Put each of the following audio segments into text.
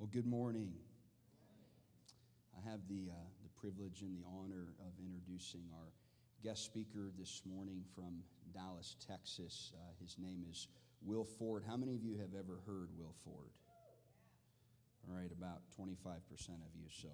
Well, good morning. I have the, uh, the privilege and the honor of introducing our guest speaker this morning from Dallas, Texas. Uh, his name is Will Ford. How many of you have ever heard Will Ford? All right, about 25% of you. So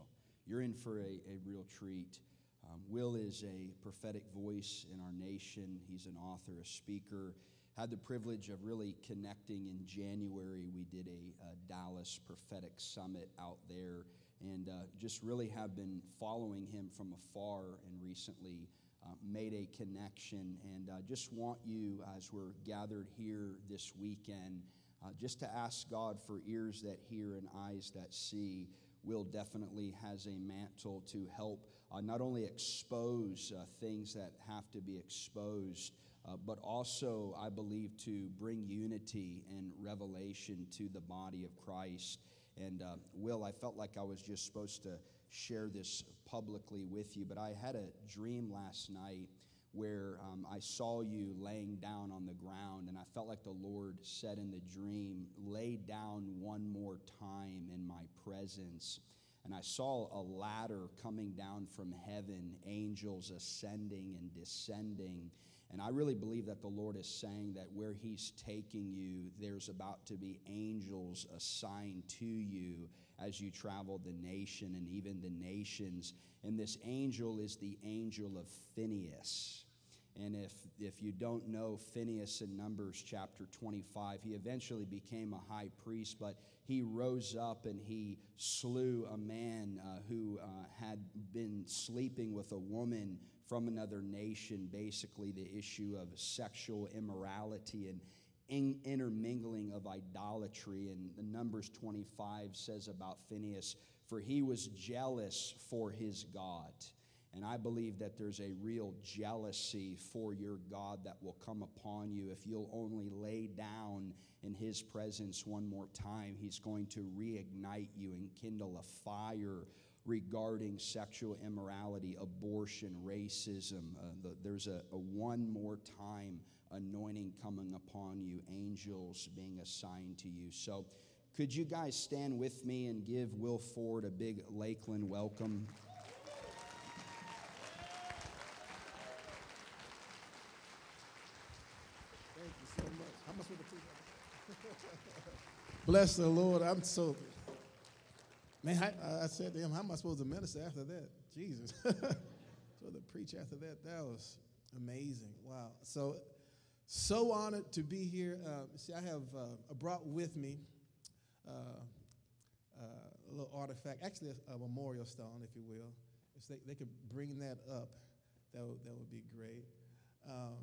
you're in for a, a real treat. Um, Will is a prophetic voice in our nation. He's an author, a speaker. Had the privilege of really connecting in January. We did a, a Dallas prophetic summit out there, and uh, just really have been following him from afar and recently uh, made a connection. And uh, just want you, as we're gathered here this weekend, uh, just to ask God for ears that hear and eyes that see Will definitely has a mantle to help uh, not only expose uh, things that have to be exposed, uh, but also, I believe, to bring unity and revelation to the body of Christ. And uh, Will, I felt like I was just supposed to share this publicly with you, but I had a dream last night where um, I saw you laying down on the ground, and I felt like the Lord said in the dream, Lay down one more time in my presence. And I saw a ladder coming down from heaven, angels ascending and descending. And I really believe that the Lord is saying that where He's taking you, there's about to be angels assigned to you as you travel the nation and even the nations. And this angel is the angel of Phineas. And if, if you don't know Phineas in Numbers chapter 25, he eventually became a high priest, but he rose up and he slew a man uh, who uh, had been sleeping with a woman from another nation, basically, the issue of sexual immorality and in, intermingling of idolatry. And the Numbers 25 says about Phineas, for he was jealous for his God. And I believe that there's a real jealousy for your God that will come upon you if you'll only lay down in His presence one more time. He's going to reignite you and kindle a fire regarding sexual immorality, abortion, racism. Uh, the, there's a, a one more time anointing coming upon you, angels being assigned to you. So, could you guys stand with me and give Will Ford a big Lakeland welcome? Thank you so much. How much would it Bless the Lord. I'm so, man, I, I, said to him, how am I supposed to minister after that? Jesus. so to preach after that, that was amazing. Wow. So, so honored to be here. Uh, see, I have uh, brought with me uh, uh a little artifact, actually a, a, memorial stone, if you will. If they, they could bring that up, that would, that would be great. Um,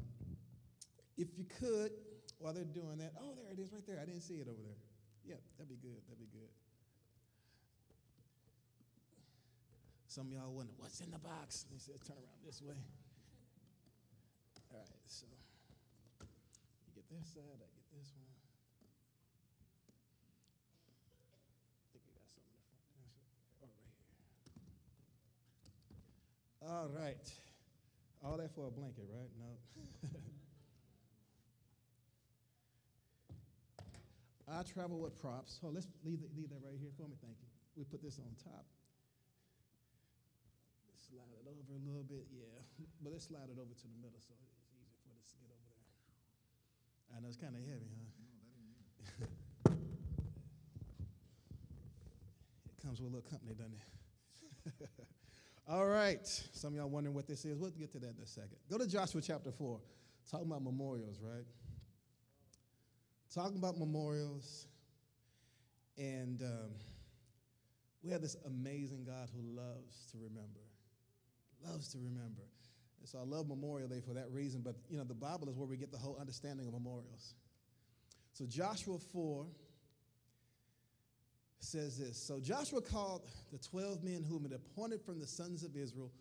if you could, while they're doing that, oh, there it is right there. I didn't see it over there. Yeah, that'd be good. That'd be good. Some of y'all wonder, what's in the box? They said, turn around this way. All right, so you get this side, I get this one. I think we got some in the front. Oh, right here. All right. All that for a blanket, right? No. I travel with props. So let's leave, the, leave that right here for me. Thank you. We put this on top. Slide it over a little bit, yeah. But let's slide it over to the middle so it's easier for this to get over there. I know it's kind of heavy, huh? No, it comes with a little company, doesn't it? All right. Some of y'all wondering what this is. We'll get to that in a second. Go to Joshua chapter 4. Talking about memorials, right? talking about memorials, and um, we have this amazing God who loves to remember, loves to remember. And so I love Memorial Day for that reason, but you know, the Bible is where we get the whole understanding of memorials. So Joshua 4 says this So Joshua called the 12 men whom had appointed from the sons of Israel,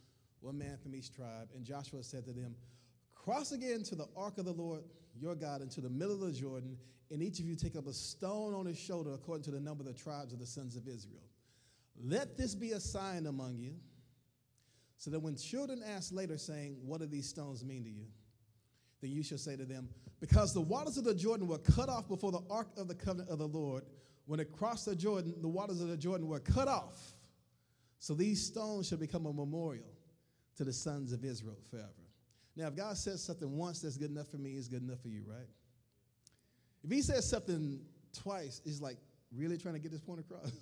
one man from each tribe, and Joshua said to them, Cross again to the ark of the Lord your God into the middle of the Jordan, and each of you take up a stone on his shoulder according to the number of the tribes of the sons of Israel. Let this be a sign among you, so that when children ask later, saying, What do these stones mean to you? Then you shall say to them, Because the waters of the Jordan were cut off before the ark of the covenant of the Lord when it crossed the Jordan, the waters of the Jordan were cut off. So these stones shall become a memorial to the sons of Israel forever. Now, if God says something once that's good enough for me, it's good enough for you, right? If he says something twice, he's like really trying to get this point across.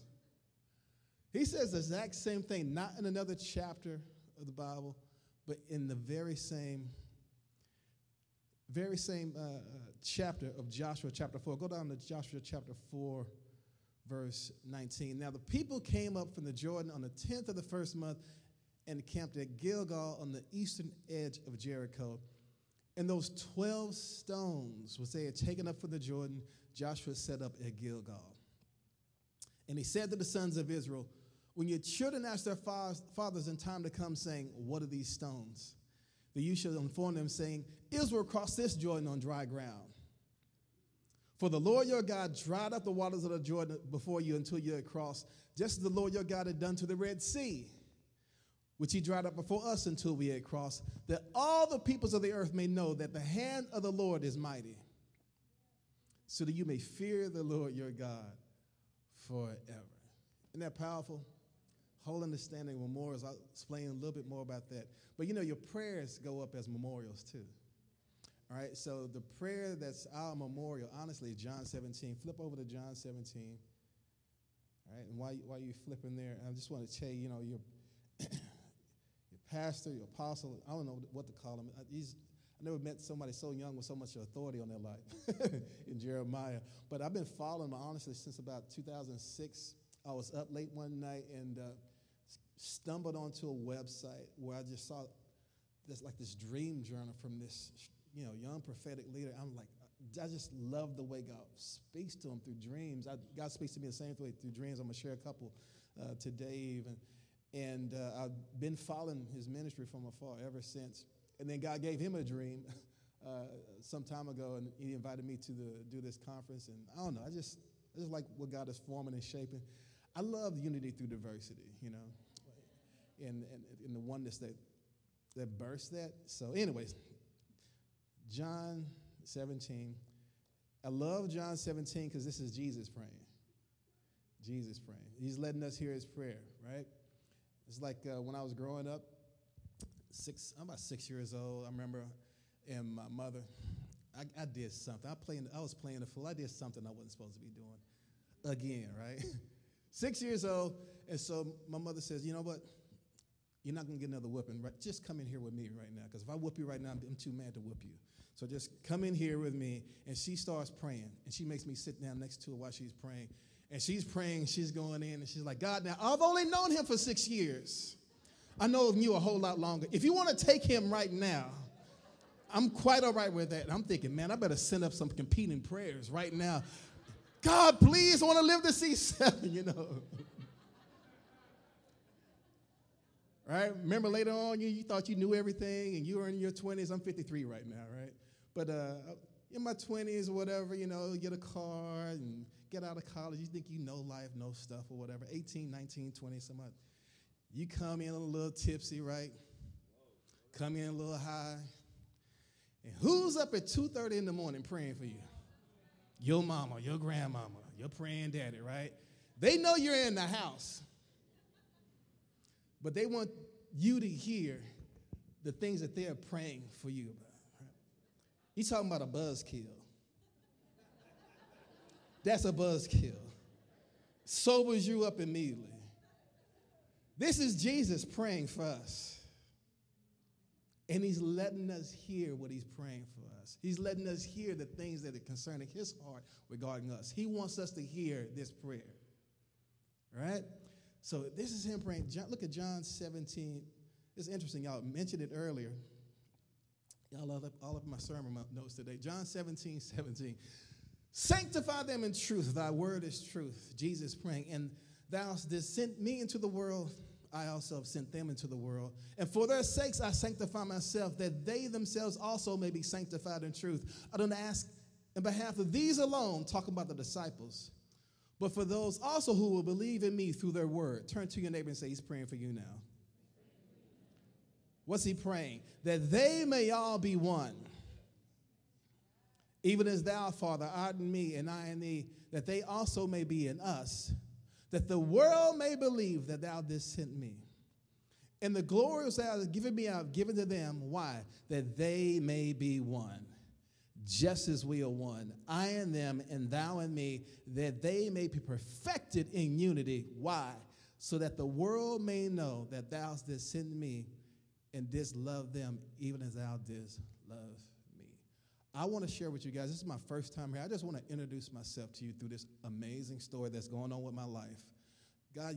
he says the exact same thing, not in another chapter of the Bible, but in the very same, very same uh, uh, chapter of Joshua chapter 4. Go down to Joshua chapter 4, verse 19. Now the people came up from the Jordan on the 10th of the first month and camped at Gilgal on the eastern edge of Jericho. And those 12 stones, which they had taken up from the Jordan, Joshua set up at Gilgal. And he said to the sons of Israel, When your children ask their fathers in time to come, saying, What are these stones? Then you shall inform them, saying, Israel crossed this Jordan on dry ground. For the Lord your God dried up the waters of the Jordan before you until you had crossed, just as the Lord your God had done to the Red Sea, which he dried up before us until we had crossed, that all the peoples of the earth may know that the hand of the Lord is mighty, so that you may fear the Lord your God forever. Isn't that powerful? Whole understanding memorials. I'll explain a little bit more about that. But you know, your prayers go up as memorials too. All right, so the prayer that's our memorial, honestly, John 17. Flip over to John 17. All right, and while, while you're flipping there, I just want to tell you, you know, your, your pastor, your apostle, I don't know what to call him. He's, I never met somebody so young with so much authority on their life in Jeremiah. But I've been following him, honestly, since about 2006. I was up late one night and uh, stumbled onto a website where I just saw this like this dream journal from this you know, young prophetic leader, I'm like, I just love the way God speaks to him through dreams. I, God speaks to me the same way through dreams. I'm to share a couple uh, to Dave. And, and uh, I've been following his ministry from afar ever since. And then God gave him a dream uh, some time ago, and he invited me to the, do this conference. And I don't know, I just, I just like what God is forming and shaping. I love unity through diversity, you know, and, the oneness that, that bursts that. So, anyways, John 17. I love John 17 because this is Jesus praying. Jesus praying. He's letting us hear his prayer, right? It's like uh, when I was growing up, six, I'm about six years old. I remember, and my mother, I, I did something. I playing, I was playing the fool. I did something I wasn't supposed to be doing. Again, right? six years old, and so my mother says, "You know what? You're not gonna get another whooping. Right? Just come in here with me right now, because if I whoop you right now, I'm too mad to whoop you." So just come in here with me. And she starts praying. And she makes me sit down next to her while she's praying. And she's praying, she's going in, and she's like, God, now I've only known him for six years. I know of you a whole lot longer. If you want to take him right now, I'm quite all right with that. And I'm thinking, man, I better send up some competing prayers right now. God, please, I want to live to see seven, you know. Right? Remember later on, you, you thought you knew everything and you were in your 20s. I'm 53 right now, right? But uh, in my 20s or whatever, you know, get a car and get out of college. You think you know life, know stuff or whatever. 18, 19, 20, some odd. You come in a little tipsy, right? Come in a little high. And who's up at 2.30 in the morning praying for you? Your mama, your grandmama, your praying daddy, right? They know you're in the house. But they want you to hear the things that they're praying for you about. He's talking about a buzzkill. That's a buzzkill. Sobers you up immediately. This is Jesus praying for us. And he's letting us hear what he's praying for us. He's letting us hear the things that are concerning his heart regarding us. He wants us to hear this prayer. Right? So this is him praying. John, look at John 17. It's interesting. Y'all mentioned it earlier. Y'all all up, all up my sermon notes today. John 17, 17. Sanctify them in truth. Thy word is truth. Jesus praying. And thou hast send me into the world. I also have sent them into the world. And for their sakes I sanctify myself, that they themselves also may be sanctified in truth. I don't ask in behalf of these alone, talking about the disciples, but for those also who will believe in me through their word. Turn to your neighbor and say, He's praying for you now. What's he praying? That they may all be one. Even as thou, Father, art in me and I in thee, that they also may be in us, that the world may believe that thou didst send me. And the glory which thou hast given me, I have given to them. Why? That they may be one, just as we are one. I and them, and thou and me, that they may be perfected in unity. Why? So that the world may know that thou didst send me and didst love them, even as thou didst love me. I want to share with you guys. This is my first time here. I just want to introduce myself to you through this amazing story that's going on with my life. God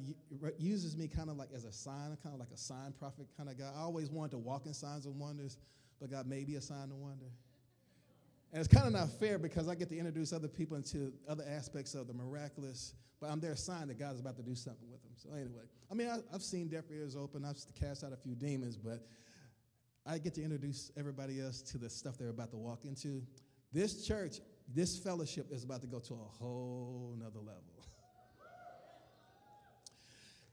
uses me kind of like as a sign, kind of like a sign prophet kind of guy. I always wanted to walk in signs and wonders, but God made me a sign and wonder. And it's kind of not fair because I get to introduce other people into other aspects of the miraculous, but I'm their sign that God's about to do something with them. So, anyway, I mean, I, have seen deaf ears open, I've cast out a few demons, but I get to introduce everybody else to the stuff they're about to walk into. This church, this fellowship is about to go to a whole nother level.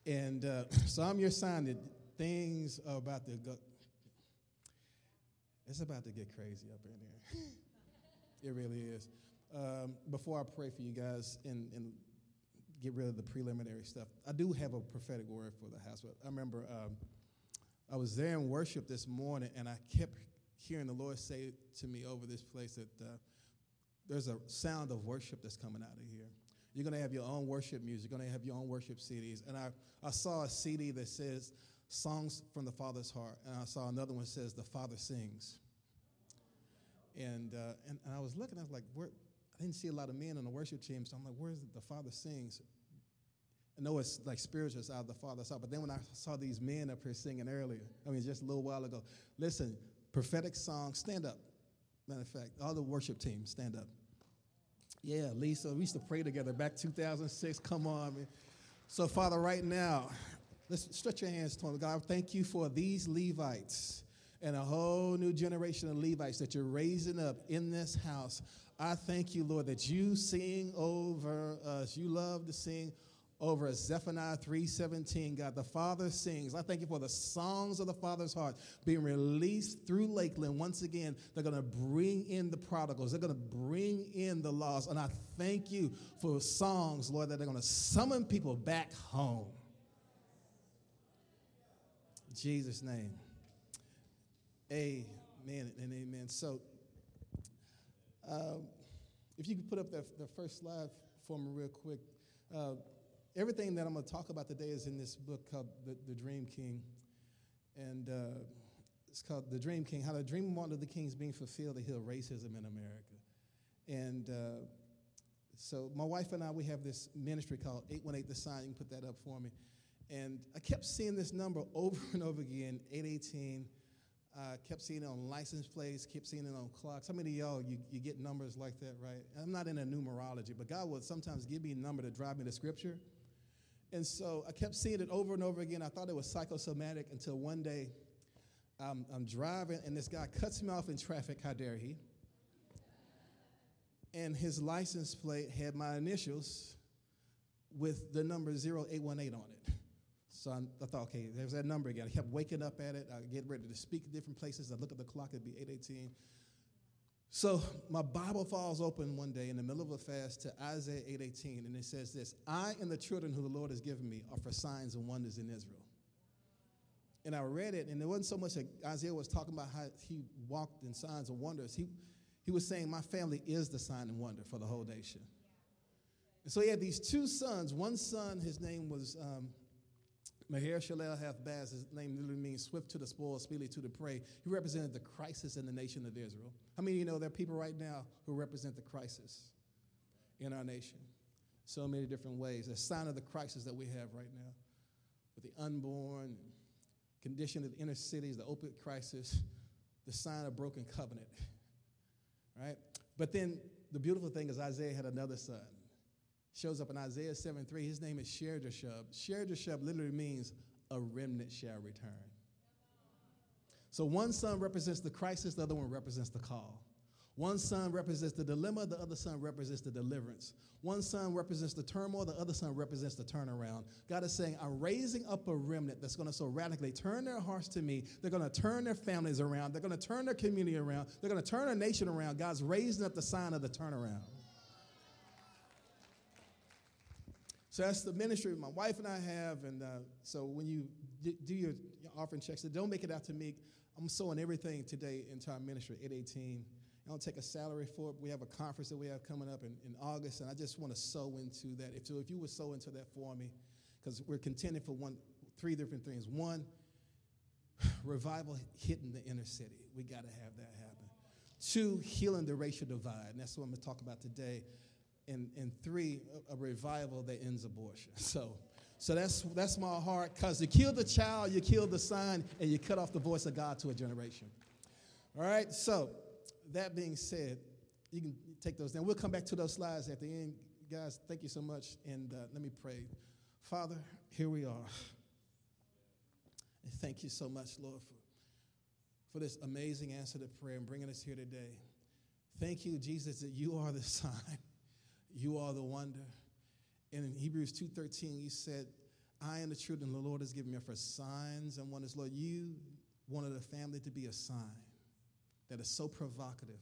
And uh, so I'm your sign that things are about to go. It's about to get crazy up in here. it really is. Um, before I pray for you guys and, and, get rid of the preliminary stuff, I do have a prophetic word for the house. I remember um, I was there in worship this morning, and I kept hearing the Lord say to me over this place that uh, there's a sound of worship that's coming out of here. You're going to have your own worship music. You're going to have your own worship CDs. And I, I saw a CD that says Songs from the Father's Heart. And I saw another one that says The Father Sings. And, uh, and, and, I was looking, I was like, where, I didn't see a lot of men on the worship team. So I'm like, where's the Father Sings? I know it's like spiritual side of the Father side. But then when I saw these men up here singing earlier, I mean, just a little while ago, listen, prophetic song, stand up. Matter of fact, all the worship team, stand up. Yeah, Lisa, we used to pray together back 2006. Come on, man. So, Father, right now, let's stretch your hands toward God. Thank you for these Levites and a whole new generation of Levites that you're raising up in this house. I thank you, Lord, that you sing over us. You love to sing over Zephaniah 3:17. God, the Father sings. I thank you for the songs of the Father's heart being released through Lakeland. Once again, they're going to bring in the prodigals. They're going to bring in the lost. And I thank you for songs, Lord, that are going to summon people back home. Jesus' name. Amen and amen. So, um, if you could put up the, the first slide for me real quick. Uh, everything that I'm going to talk about today is in this book called The, the Dream King. And uh, it's called The Dream King How the Dream of Martin Luther King is being fulfilled to heal racism in America. And uh, so my wife and I, we have this ministry called 818 The Sign. You can put that up for me. And I kept seeing this number over and over again 818. I uh, kept seeing it on license plates, kept seeing it on clocks. How many of y'all, you, you get numbers like that, right? I'm not in a numerology, but God will sometimes give me a number to drive me to scripture. And so I kept seeing it over and over again. I thought it was psychosomatic until one day I'm, I'm driving and this guy cuts me off in traffic. How dare he? And his license plate had my initials with the number 0818 on it. So I, thought, okay, there's that number again. I kept waking up at it. I get ready to speak different places. I look at the clock, it'd be 818. So my Bible falls open one day in the middle of a fast to Isaiah 8:18, and it says this: "I and the children who the Lord has given me are for signs and wonders in Israel." And I read it, and it wasn't so much that Isaiah was talking about how he walked in signs and wonders. He, he was saying, My family is the sign and wonder for the whole nation. And so he had these two sons. One son, his name was um, Maher Shalal hash Baz, his name literally means swift to the spoil, speedily to the prey. He represented the crisis in the nation of Israel. How many of you know there are people right now who represent the crisis in our nation? So many different ways. A sign of the crisis that we have right now with the unborn, condition of the inner cities, the opiate crisis, the sign of broken covenant. Right? But then the beautiful thing is Isaiah had another son shows up in Isaiah 7 3. His name is Shear-Jashub. Shear-Jashub literally means a remnant shall return. So one son represents the crisis, the other one represents the call. One son represents the dilemma, the other son represents the deliverance. One son represents the turmoil, the other son represents the turnaround. God is saying, I'm raising up a remnant that's going to so radically turn their hearts to me. They're going to turn their families around. They're going to turn their community around. They're going to turn their nation around. God's raising up the sign of the turnaround. So that's the ministry my wife and I have. And uh, so when you d- do your, your offering checks, don't make it out to me. I'm sowing everything today into our ministry at 18. I don't take a salary for it. We have a conference that we have coming up in, in August, and I just want to sow into that. If, so if you would sow into that for me, because we're contending for one, three different things. One, revival hitting the inner city. We got to have that happen. Two, healing the racial divide. And that's what I'm going to talk about today. And, and three, a, revival that ends abortion. So, so that's, that's my heart because you kill the child, you kill the son, and you cut off the voice of God to a generation. All right, so that being said, you can take those down. We'll come back to those slides at the end. Guys, thank you so much. And uh, let me pray. Father, here we are. And thank you so much, Lord, for, for this amazing answer to prayer and bringing us here today. Thank you, Jesus, that you are the sign. You are the wonder. And in Hebrews 2.13, you said, I am the truth, and the Lord has given me for signs and wonders. Lord, you wanted a family to be a sign that is so provocative.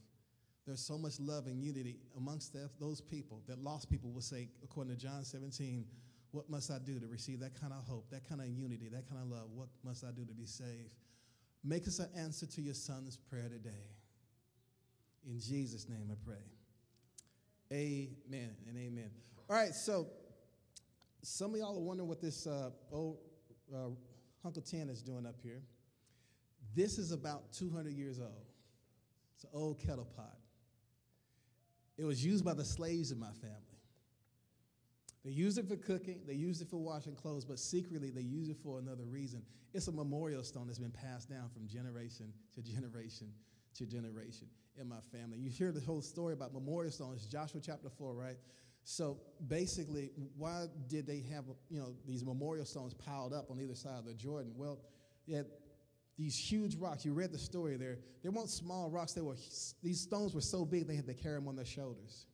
There's so much love and unity amongst those people that lost people will say, according to John 17, what must I do to receive that kind of hope, that kind of unity, that kind of love? What must I do to be saved? Make us an answer to your son's prayer today. In Jesus' name I pray. Amen and amen. All right, so some of y'all are wondering what this uh, old uh, Uncle Ten is doing up here. This is about 200 years old. It's an old kettle pot. It was used by the slaves in my family. They used it for cooking, they used it for washing clothes, but secretly they used it for another reason. It's a memorial stone that's been passed down from generation to generation to generation in my family. You hear the whole story about memorial stones, Joshua chapter 4, right? So basically, why did they have you know these memorial stones piled up on either side of the Jordan? Well, had these huge rocks. You read the story there. They weren't small rocks. They were these stones were so big they had to carry them on their shoulders.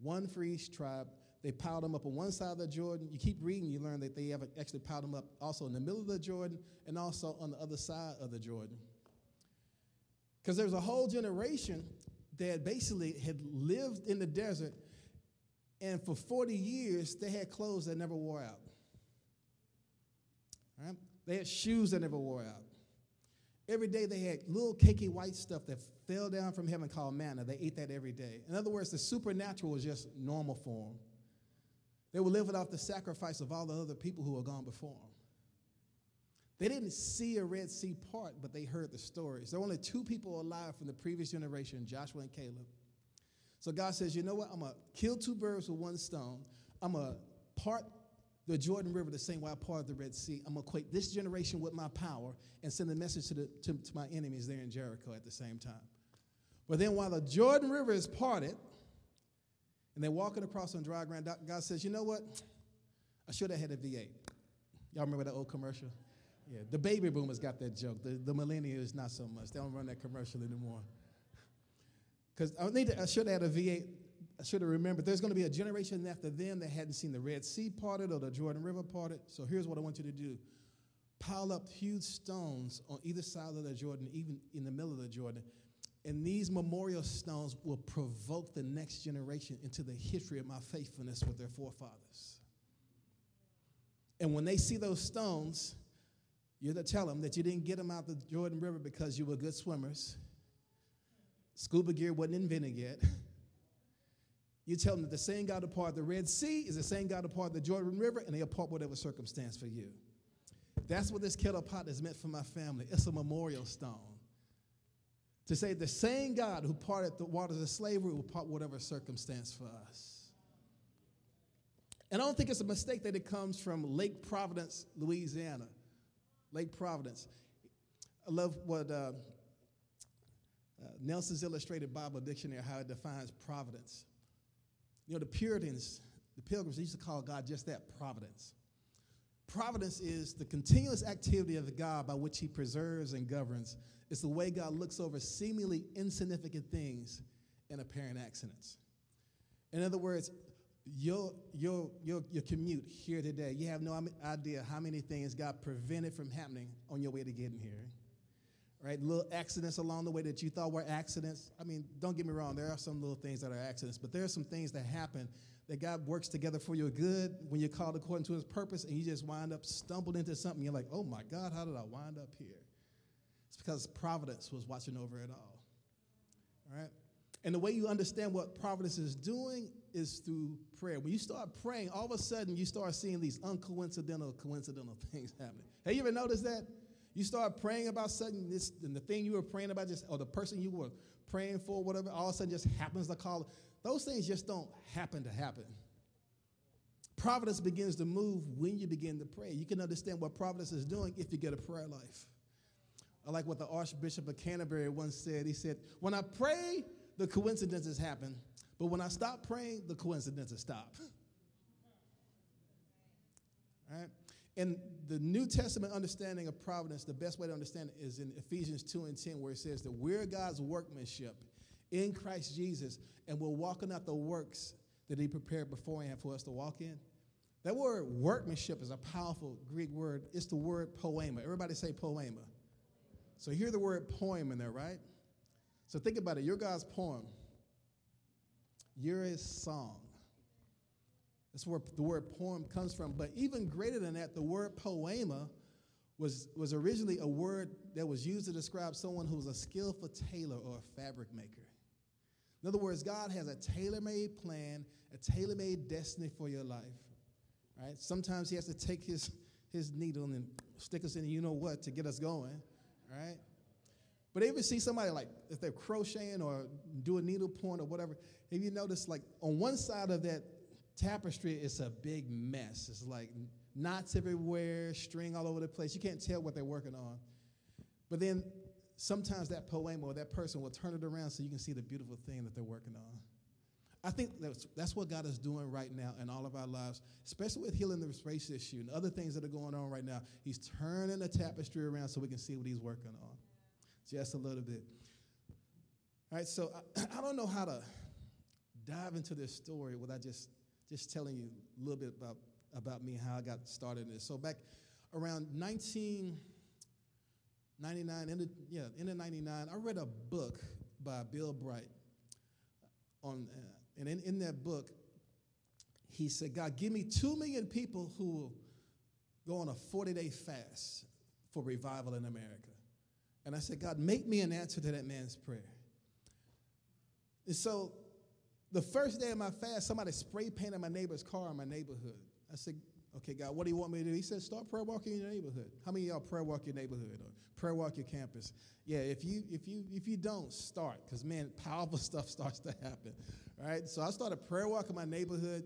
One for each tribe. They piled them up on one side of the Jordan. You keep reading, you learn that they have actually piled them up also in the middle of the Jordan and also on the other side of the Jordan. Because there's a whole generation that basically had lived in the desert, and for 40 years they had clothes that never wore out. Right? They had shoes that never wore out. Every day they had little cakey white stuff that fell down from heaven called manna. They ate that every day. In other words, the supernatural was just normal for them. They were living off the sacrifice of all the other people who had gone before them. They didn't see a Red Sea part, but they heard the stories. There were only two people alive from the previous generation, Joshua and Caleb. So God says, you know what? I'm going to kill two birds with one stone. I'm going to part the Jordan River the same way I parted the Red Sea. I'm going to equate this generation with my power and send a message to, the, to, to my enemies there in Jericho at the same time. But then while the Jordan River is parted, and they're walking across on dry ground. God says, You know what? I should have had a V8. Y'all remember that old commercial? Yeah, the baby boomers got that joke. The, the millennials, not so much. They don't run that commercial anymore. Because I, need to, I should have had a V8. I should have remembered. There's going to be a generation after them that hadn't seen the Red Sea parted or the Jordan River parted. So here's what I want you to do pile up huge stones on either side of the Jordan, even in the middle of the Jordan, and these memorial stones will provoke the next generation into the history of my faithfulness with their forefathers. And when they see those stones, you're to tell them that you didn't get them out the Jordan River because you were good swimmers. Scuba gear wasn't invented yet. You tell them that the same God parted the Red Sea is the same God parted the Jordan River, and they'll part whatever circumstance for you. That's what this kettle pot is meant for my family. It's a memorial stone to say the same God who parted the waters of slavery will part whatever circumstance for us. And I don't think it's a mistake that it comes from Lake Providence, Louisiana. Lake Providence. I love what uh, uh, Nelson's Illustrated Bible Dictionary, how it defines providence. You know, the Puritans, the Pilgrims, used to call God just that providence. Providence is the continuous activity of God by which He preserves and governs it's the way God looks over seemingly insignificant things and apparent accidents. In other words, your, your, your, your commute here today, you have no idea how many things God prevented from happening on your way to getting here. Right? Little accidents along the way that you thought were accidents. I mean, don't get me wrong, there are some little things that are accidents, but there are some things that happen that God works together for your good when you're called according to his purpose and you just wind up stumbled into something. You're like, oh my God, how did I wind up here? It's because providence was watching over it all. All right? And the way you understand what providence is doing is through prayer. When you start praying, all of a sudden you start seeing these uncoincidental, coincidental things happening. Have you ever noticed that? You start praying about something, this, and the thing you were praying about, just or the person you were praying for, whatever, all of a sudden just happens to call. Those things just don't happen to happen. Providence begins to move when you begin to pray. You can understand what providence is doing if you get a prayer life. I like what the Archbishop of Canterbury once said. He said, When I pray, the coincidences happen, but when I stop praying, the coincidences stop. Right? And the New Testament understanding of providence, the best way to understand it is in Ephesians 2 and 10, where it says that we're God's workmanship in Christ Jesus, and we're walking out the works that He prepared beforehand for us to walk in. That word workmanship is a powerful Greek word. It's the word poema. Everybody say poema. So hear the word poem in there, right? So think about it. You're God's poem. You're song. That's where the word poem comes from. But even greater than that, the word poema was, was originally a word that was used to describe someone who was a skillful tailor or a fabric maker. In other words, God has a tailor made plan, a tailor made destiny for your life. Right? Sometimes He has to take His, his needle and stick us in you know what to get us going. Right? But ever see somebody like if they're crocheting or doing needlepoint or whatever, have you noticed like on one side of that tapestry it's a big mess. It's like knots everywhere, string all over the place. You can't tell what they're working on. But then sometimes that poem or that person will turn it around so you can see the beautiful thing that they're working on. I think that's, that's what God is doing right now in all of our lives, especially with healing the race issue and other things that are going on right now. He's turning the tapestry around so we can see what he's working on just a little bit. All right, so I, I don't know how to dive into this story without just just telling you a little bit about about me how I got started in this. So back around 1999, in the, yeah, in the 99, I read a book by Bill Bright. On uh, and in, in that book, he said, "God, give me two million people who will go on a 40-day fast for revival in America." And I said, God, make me an answer to that man's prayer. And so the first day of my fast, somebody spray painted my neighbor's car in my neighborhood. I said, okay, God, what do you want me to do? He said, start prayer walking in your neighborhood. How many of y'all prayer walk your neighborhood or prayer walk your campus? Yeah, if you if you if you don't start, because man, powerful stuff starts to happen. Right? So I started prayer walking my neighborhood,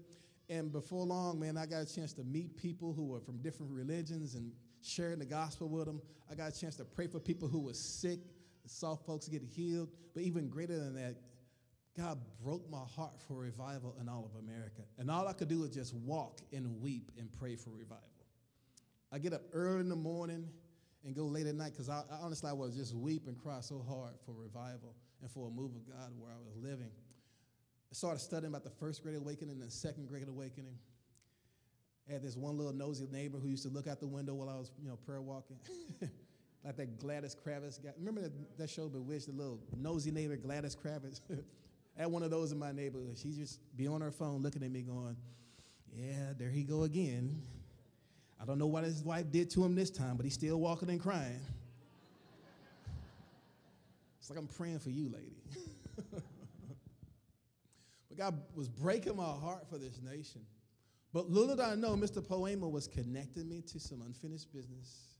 and before long, man, I got a chance to meet people who were from different religions and sharing the gospel with them. I got a chance to pray for people who were sick, saw folks get healed. But even greater than that, God broke my heart for revival in all of America. And all I could do was just walk and weep and pray for revival. I get up early in the morning and go late at night because I, I, honestly I was just weep and cry so hard for revival and for a move of God where I was living. I started studying about the first great awakening and the second great awakening. Had this one little nosy neighbor who used to look out the window while I was, you know, prayer walking. like that Gladys Kravitz guy. Remember that, that show Bewitched, the little nosy neighbor Gladys Kravitz? I had one of those in my neighborhood. She just be on her phone looking at me going, yeah, there he go again. I don't know what his wife did to him this time, but he's still walking and crying. it's like I'm praying for you, lady. but God was breaking my heart for this nation. But little did I know, Mr. Poema was connecting me to some unfinished business,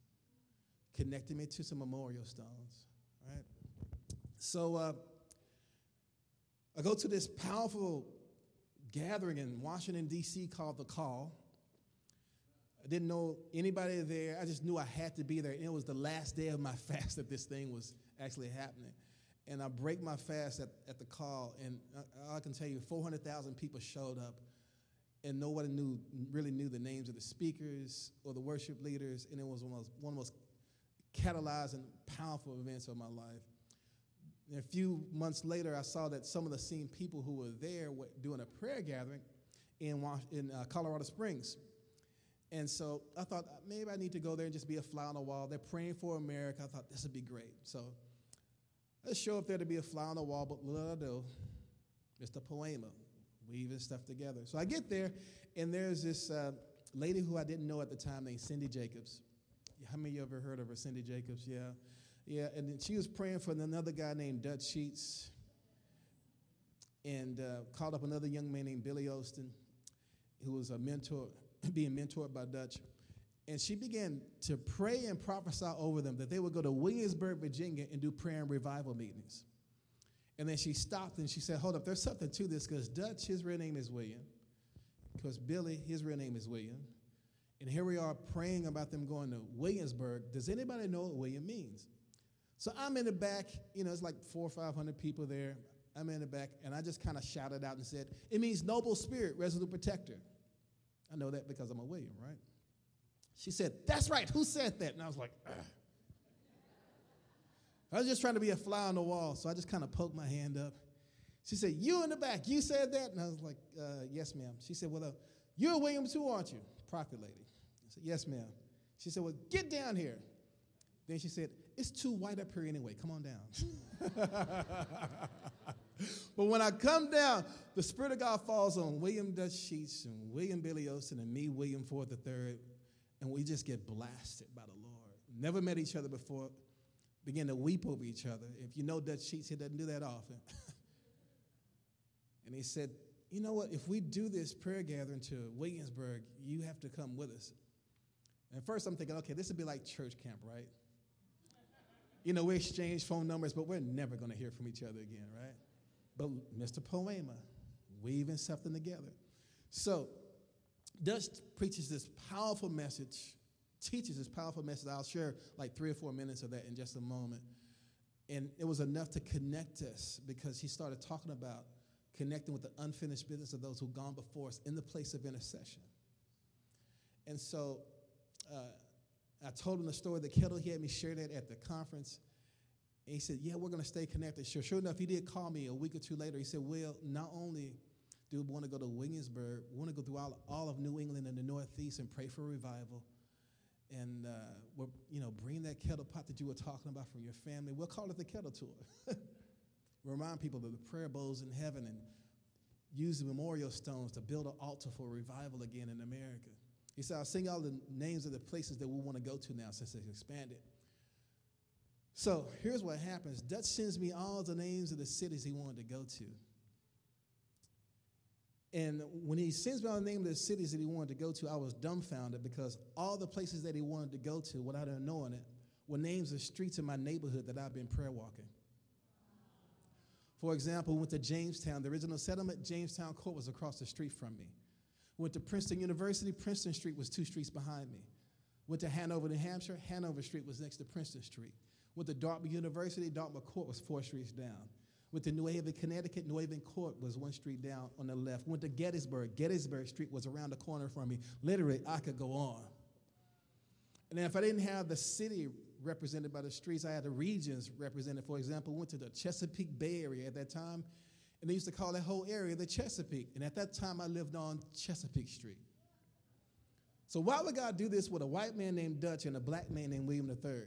connecting me to some memorial stones, right? So uh, I go to this powerful gathering in Washington, D.C. called The Call. I didn't know anybody there. I just knew I had to be there. And it was the last day of my fast that this thing was actually happening. And I break my fast at, at the call, and I, I can tell you 400,000 people showed up and nobody knew really knew the names of the speakers or the worship leaders, and it was one of, those, one of the most catalyzing, powerful events of my life. And a few months later, I saw that some of the same people who were there were doing a prayer gathering in, in uh, Colorado Springs. And so I thought maybe I need to go there and just be a fly on the wall. They're praying for America. I thought this would be great. So I show up there to be a fly on the wall, but what did I do? Mr. Poema weaving stuff together. So I get there, and there's this uh, lady who I didn't know at the time named Cindy Jacobs. How many of you ever heard of her, Cindy Jacobs? Yeah. Yeah, and then she was praying for another guy named Dutch Sheets and uh, called up another young man named Billy Austin, who was a mentor, being mentored by Dutch. And she began to pray and prophesy over them that they would go to Williamsburg, Virginia, and do prayer and revival meetings. And then she stopped and she said, Hold up, there's something to this because Dutch, his real name is William, because Billy, his real name is William. And here we are praying about them going to Williamsburg. Does anybody know what William means? So I'm in the back, you know, it's like four or 500 people there. I'm in the back, and I just kind of shouted out and said, It means noble spirit, resolute protector. I know that because I'm a William, right? She said, That's right. Who said that? And I was like, Ugh. I was just trying to be a fly on the wall, so I just kind of poked my hand up. She said, You in the back, you said that? And I was like, uh, Yes, ma'am. She said, Well, uh, you're William too, aren't you? Prophet lady. I said, Yes, ma'am. She said, Well, get down here. Then she said, It's too white up here anyway. Come on down. but when I come down, the Spirit of God falls on William Dutch Sheets and William Billy Austin and me, William Ford III, and we just get blasted by the Lord. Never met each other before, begin to weep over each other. If you know Dutch Sheets, he doesn't do that often. and he said, You know what? If we do this prayer gathering to Williamsburg, you have to come with us. And first I'm thinking, okay, this would be like church camp, right? You know, we exchange phone numbers, but we're never going to hear from each other again, right? But Mr. Poema, weaving something together. So, Dutch preaches this powerful message, teaches this powerful message. I'll share like three or four minutes of that in just a moment. And it was enough to connect us because he started talking about connecting with the unfinished business of those who've gone before us in the place of intercession. And so, uh, I told him the story of the kettle. He had me share that at the conference. And he said, Yeah, we're going to stay connected. Sure, sure enough, he did call me a week or two later. He said, Well, not only do we want to go to Williamsburg, we want to go through all, all of New England and the Northeast and pray for revival. And uh, we'll, you know, bring that kettle pot that you were talking about from your family. We'll call it the kettle tour. Remind people of the prayer bowls in heaven and use the memorial stones to build an altar for revival again in America. He said, I'll sing all the names of the places that we want to go to now since it's expanded. So here's what happens Dutch sends me all the names of the cities he wanted to go to. And when he sends me all the names of the cities that he wanted to go to, I was dumbfounded because all the places that he wanted to go to, without him knowing it, were names of streets in my neighborhood that I've been prayer walking. For example, we went to Jamestown. The original settlement, Jamestown Court, was across the street from me. Went to Princeton University, Princeton Street was two streets behind me. Went to Hanover, New Hampshire, Hanover Street was next to Princeton Street. Went to Dartmouth University, Dartmouth Court was four streets down. Went to New Haven, Connecticut, New Haven Court was one street down on the left. Went to Gettysburg, Gettysburg Street was around the corner from me. Literally, I could go on. And if I didn't have the city represented by the streets, I had the regions represented. For example, went to the Chesapeake Bay Area at that time, and they used to call that whole area the Chesapeake. And at that time, I lived on Chesapeake Street. So why would God do this with a white man named Dutch and a black man named William III?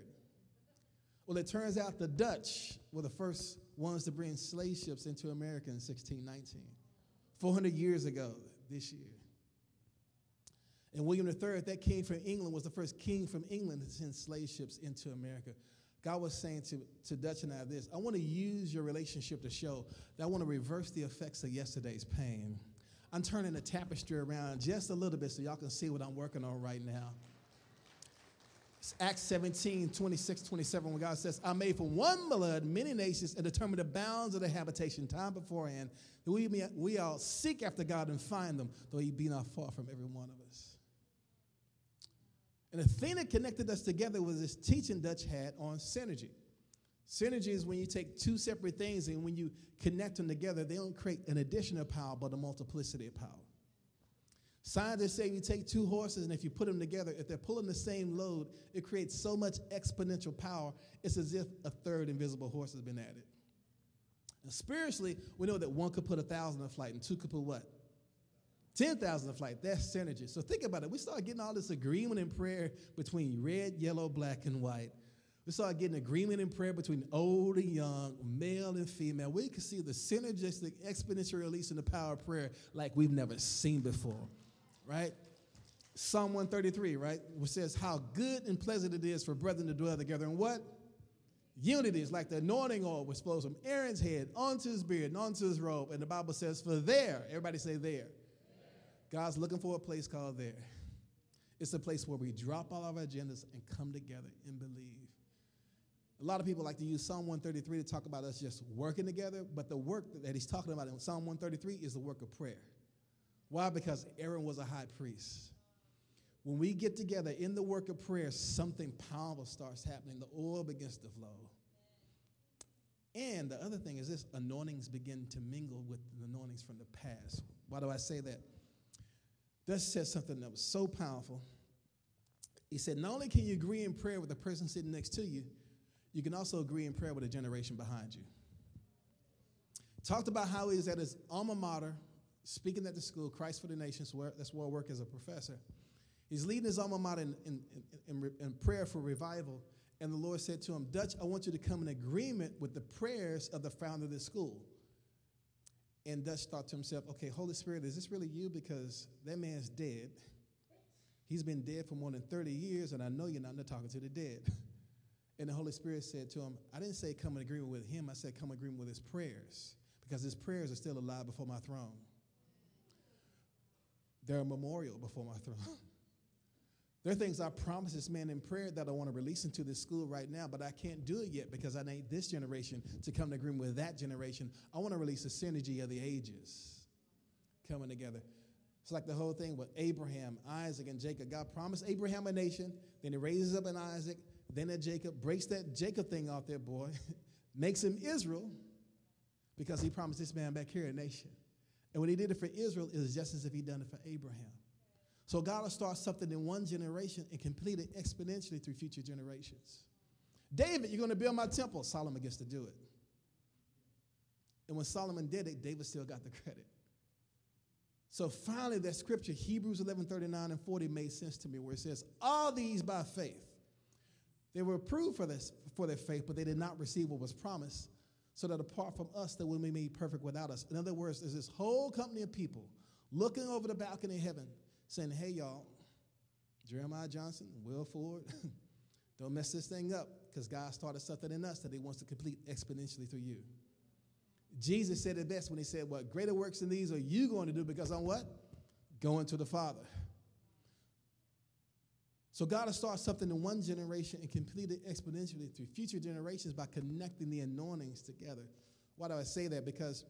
Well, it turns out the Dutch were the first ones to bring slave ships into America in 1619, 400 years ago this year. And William III, that king from England, was the first king from England to send slave ships into America. God was saying to, to Dutch and I this I want to use your relationship to show that I want to reverse the effects of yesterday's pain. I'm turning the tapestry around just a little bit so y'all can see what I'm working on right now. Acts 17, 26, 27, when God says, I made from one blood many nations and determined the bounds of their habitation time beforehand, that we, may, we all seek after God and find them, though he be not far from every one of us. And the thing that connected us together was this teaching Dutch had on synergy. Synergy is when you take two separate things and when you connect them together, they don't create an addition of power, but a multiplicity of power. Scientists say you take two horses and if you put them together, if they're pulling the same load, it creates so much exponential power, it's as if a third invisible horse has been added. And spiritually, we know that one could put a thousand in flight and two could put what? 10,000 in flight. That's synergy. So think about it. We start getting all this agreement in prayer between red, yellow, black, and white. We start getting agreement in prayer between old and young, male and female. We can see the synergistic, exponential release in the power of prayer like we've never seen before, right? Psalm 133, right, which says, How good and pleasant it is for brethren to dwell together. And what? Unity is like the anointing oil which flows from Aaron's head onto his beard and onto his robe. And the Bible says, For there, everybody say there. God's looking for a place called there. It's a place where we drop all of our agendas and come together and believe. A lot of people like to use Psalm 133 to talk about us just working together, but the work that he's talking about in Psalm 133 is the work of prayer. Why? Because Aaron was a high priest. When we get together in the work of prayer, something powerful starts happening. The oil begins to flow. And the other thing is this anointings begin to mingle with the anointings from the past. Why do I say that? That says something that was so powerful. He said, Not only can you agree in prayer with the person sitting next to you, you can also agree in prayer with a generation behind you. Talked about how he was at his alma mater, speaking at the school, Christ for the Nations, where, that's where I work as a professor. He's leading his alma mater in, in, in, in, prayer for revival. And the Lord said to him, Dutch, I want you to come in agreement with the prayers of the founder of this school. And Dutch thought to himself, okay, Holy Spirit, is this really you? Because that man's dead. He's been dead for more than 30 years, and I know you're not talking to the dead. And the Holy Spirit said to him, I didn't say come in agreement with him, I said come in agreement with his prayers, because his prayers are still alive before my throne. They're a memorial before my throne. There are things I promised this man in prayer that I want to release into this school right now, but I can't do it yet because I need this generation to come to agreement with that generation. I want to release the synergy of the ages coming together. It's like the whole thing with Abraham, Isaac, and Jacob. God promised Abraham a nation, then he raises up an Isaac, then that Jacob breaks that Jacob thing off there, boy, makes him Israel because he promised this man back here a nation. And when he did it for Israel, it was just as if he'd done it for Abraham. So God will start something in one generation and complete it exponentially through future generations. David, you're going to build my temple. Solomon gets to do it. And when Solomon did it, David still got the credit. So finally, that scripture, Hebrews 11 39 and 40, made sense to me, where it says, All these by faith. They were approved for, this, for their faith, but they did not receive what was promised, so that apart from us, they will be made perfect without us. In other words, there's this whole company of people looking over the balcony of heaven saying, hey, y'all, Jeremiah Johnson, Will Ford, don't mess this thing up because God started something in us that he wants to complete exponentially through you. Jesus said it best when he said, What greater works than these are you going to do because I'm what? Going to the Father. So God will start something in one generation and complete it exponentially through future generations by connecting the anointings together. Why do I say that? Because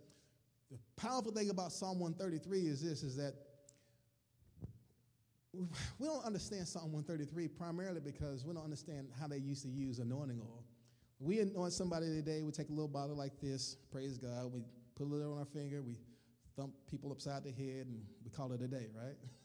the powerful thing about Psalm 133 is this is that we don't understand Psalm 133 primarily because we don't understand how they used to use anointing oil. We anoint somebody today, we take a little bottle like this, praise God, we put a little on our finger, we thump people upside the head, and we call it a day, right?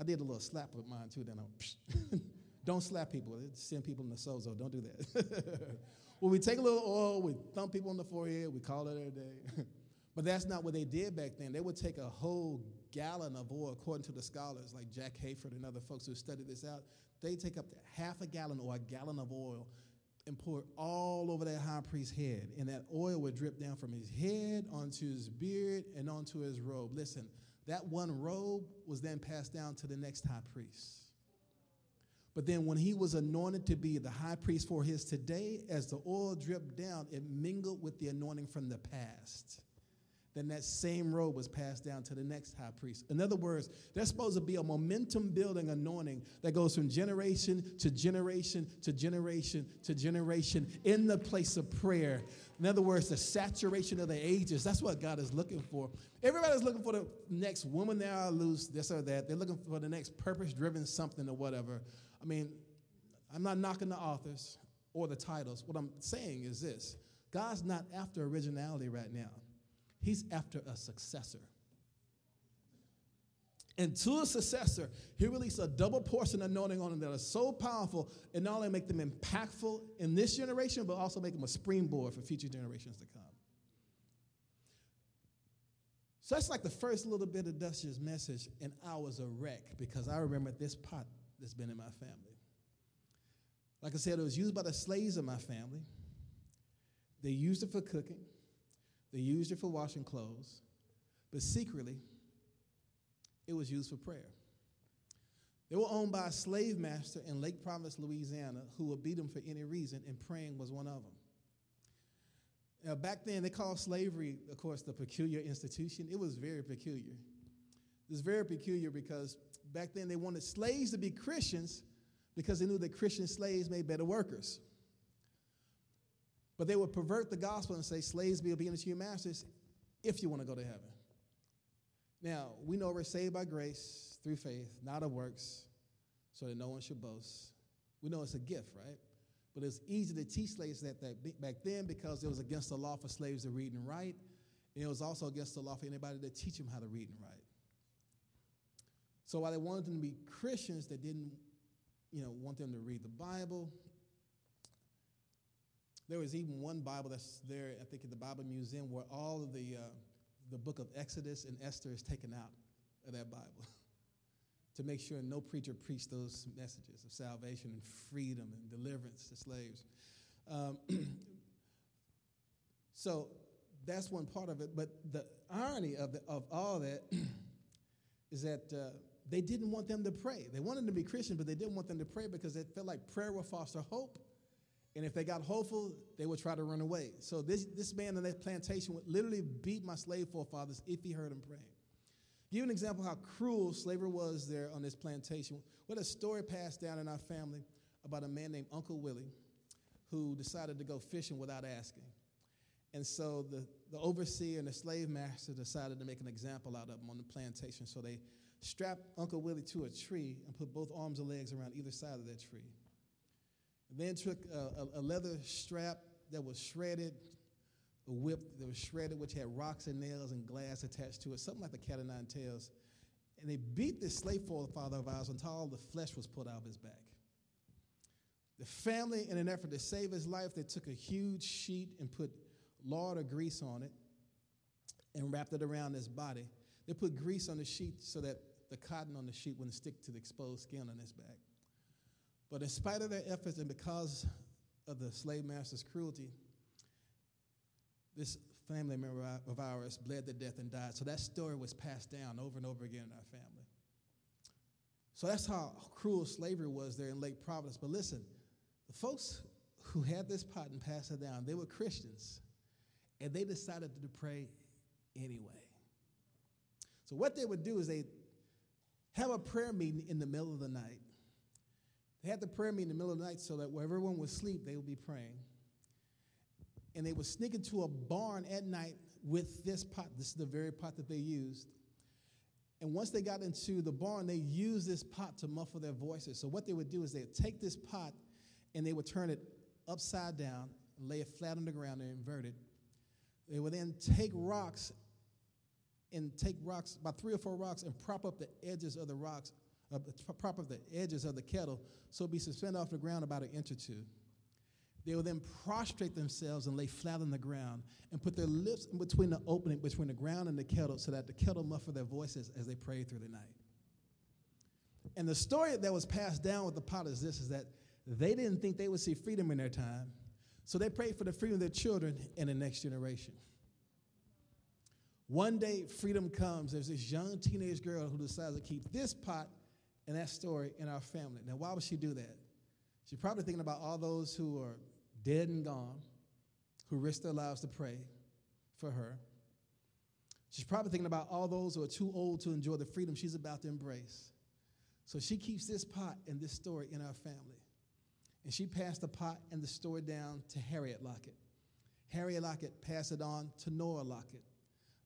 I did a little slap with mine too, then I don't slap people, send people in the sozo, don't do that. well, we take a little oil, we thump people on the forehead, we call it a day. but that's not what they did back then. They would take a whole gallon of oil, according to the scholars like Jack Hayford and other folks who studied this out, they take up half a gallon or a gallon of oil and pour it all over that high priest's head. And that oil would drip down from his head onto his beard and onto his robe. Listen, that one robe was then passed down to the next high priest. But then when he was anointed to be the high priest for his today, as the oil dripped down, it mingled with the anointing from the past then that same robe was passed down to the next high priest. In other words, there's supposed to be a momentum building anointing that goes from generation to generation to generation to generation in the place of prayer. In other words, the saturation of the ages. That's what God is looking for. Everybody's looking for the next woman are loose, this or that. They're looking for the next purpose driven something or whatever. I mean, I'm not knocking the authors or the titles. What I'm saying is this God's not after originality right now. He's after a successor. And to a successor, he released a double portion anointing on them that are so powerful and not only make them impactful in this generation, but also make them a springboard for future generations to come. So that's like the first little bit of Dutch's message, and I was a wreck because I remember this pot that's been in my family. Like I said, it was used by the slaves of my family. They used it for cooking, they used it for washing clothes, but secretly, it was used for prayer. They were owned by a slave master in Lake Providence, Louisiana, who would beat them for any reason, and praying was one of them. Now, back then, they called slavery, of course, the peculiar institution. It was very peculiar. It was very peculiar because back then they wanted slaves to be Christians because they knew that Christian slaves made better workers. But they would pervert the gospel and say, slaves be obedient to your masters if you want to go to heaven. Now, we know we're saved by grace through faith, not of works, so that no one should boast. We know it's a gift, right? But it's easy to teach slaves that, that back then because it was against the law for slaves to read and write. And it was also against the law for anybody to teach them how to read and write. So while they wanted them to be Christians, they didn't, you know, want them to read the Bible. There was even one Bible that's there, I think, at the Bible Museum, where all of the uh, the book of Exodus and Esther is taken out of that Bible to make sure no preacher preached those messages of salvation and freedom and deliverance to slaves. Um, so that's one part of it. But the irony of, the, of all that is that uh, they didn't want them to pray. They wanted them to be Christian, but they didn't want them to pray because they felt like prayer would foster hope. And if they got hopeful, they would try to run away. So this, this man on that plantation would literally beat my slave forefathers if he heard them praying. Give an example how cruel slavery was there on this plantation. What a story passed down in our family about a man named Uncle Willie who decided to go fishing without asking. And so the, the overseer and the slave master decided to make an example out of him on the plantation. So they strapped Uncle Willie to a tree and put both arms and legs around either side of that tree. Then took a, a, a leather strap that was shredded a whip that was shredded, which had rocks and nails and glass attached to it, something like the cat o' nine tails. And they beat this slave father of ours until all the flesh was pulled out of his back. The family, in an effort to save his life, they took a huge sheet and put lard or grease on it and wrapped it around his body. They put grease on the sheet so that the cotton on the sheet wouldn't stick to the exposed skin on his back. But in spite of their efforts and because of the slave master's cruelty, this family member of ours bled to death and died. So that story was passed down over and over again in our family. So that's how cruel slavery was there in Lake Providence. But listen, the folks who had this pot and passed it down, they were Christians, and they decided to pray anyway. So what they would do is they have a prayer meeting in the middle of the night. They had the prayer meeting in the middle of the night so that where everyone was asleep, they would be praying and they would sneak into a barn at night with this pot. This is the very pot that they used. And once they got into the barn, they used this pot to muffle their voices. So what they would do is they would take this pot and they would turn it upside down, lay it flat on the ground, and invert it. They would then take rocks and take rocks, about three or four rocks, and prop up the edges of the rocks, uh, prop up the edges of the kettle so be suspended off the ground about an inch or two. They will then prostrate themselves and lay flat on the ground and put their lips in between the opening between the ground and the kettle so that the kettle muffled their voices as they prayed through the night. And the story that was passed down with the pot is this is that they didn't think they would see freedom in their time, so they prayed for the freedom of their children and the next generation. One day, freedom comes. There's this young teenage girl who decides to keep this pot and that story in our family. Now, why would she do that? She's probably thinking about all those who are dead and gone, who risked their lives to pray for her. She's probably thinking about all those who are too old to enjoy the freedom she's about to embrace. So she keeps this pot and this story in our family. And she passed the pot and the story down to Harriet Lockett. Harriet Lockett passed it on to Nora Lockett.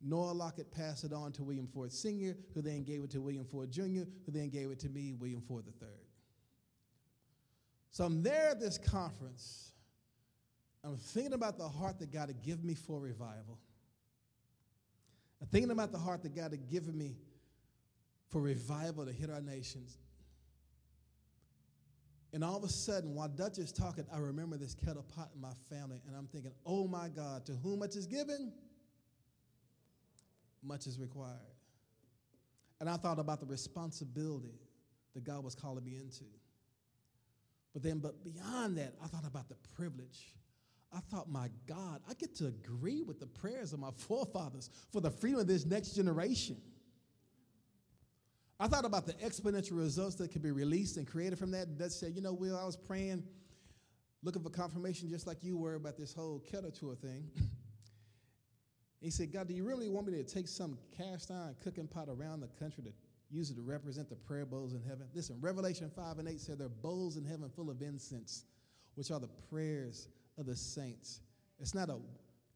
Noah Lockett passed it on to William Ford Sr., who then gave it to William Ford Jr., who then gave it to me, William Ford III. So I'm there at this conference, I'm thinking about the heart that God had given me for revival. I'm thinking about the heart that God had given me for revival to hit our nations. And all of a sudden, while Dutch is talking, I remember this kettle pot in my family, and I'm thinking, oh my God, to whom much is given, much is required. And I thought about the responsibility that God was calling me into. But then, but beyond that, I thought about the privilege. I thought, my God, I get to agree with the prayers of my forefathers for the freedom of this next generation. I thought about the exponential results that could be released and created from that. That said, you know, Will, I was praying, looking for confirmation just like you were about this whole kettle tour thing. he said, God, do you really want me to take some cast iron cooking pot around the country to use it to represent the prayer bowls in heaven? Listen, Revelation 5 and 8 said there are bowls in heaven full of incense, which are the prayers of the saints. It's not a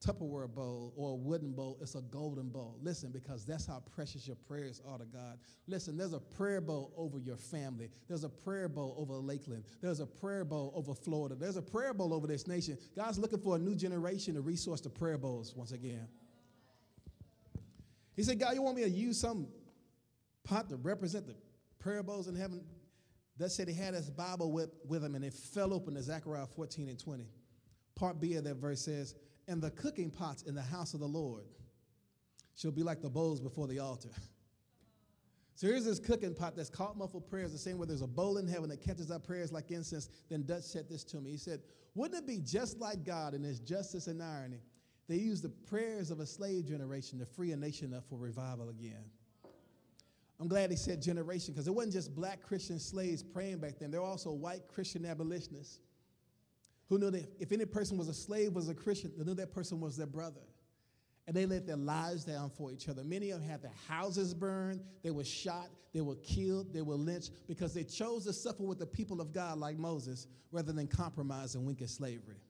Tupperware bowl or a wooden bowl, it's a golden bowl. Listen, because that's how precious your prayers are to God. Listen, there's a prayer bowl over your family. There's a prayer bowl over Lakeland. There's a prayer bowl over Florida. There's a prayer bowl over this nation. God's looking for a new generation to resource the prayer bowls once again. He said, God, you want me to use some pot to represent the prayer bowls in heaven? That said, he had his Bible with, with him and it fell open to Zechariah 14 and 20. Part B of that verse says, And the cooking pots in the house of the Lord shall be like the bowls before the altar. So here's this cooking pot that's caught muffled prayers, the same way there's a bowl in heaven that catches up prayers like incense. Then Dutch said this to me. He said, Wouldn't it be just like God in his justice and irony? They used the prayers of a slave generation to free a nation up for revival again. I'm glad he said generation because it wasn't just black Christian slaves praying back then. There were also white Christian abolitionists who knew that if any person was a slave, was a Christian, they knew that person was their brother. And they let their lives down for each other. Many of them had their houses burned, they were shot, they were killed, they were lynched because they chose to suffer with the people of God like Moses rather than compromise and wink at slavery.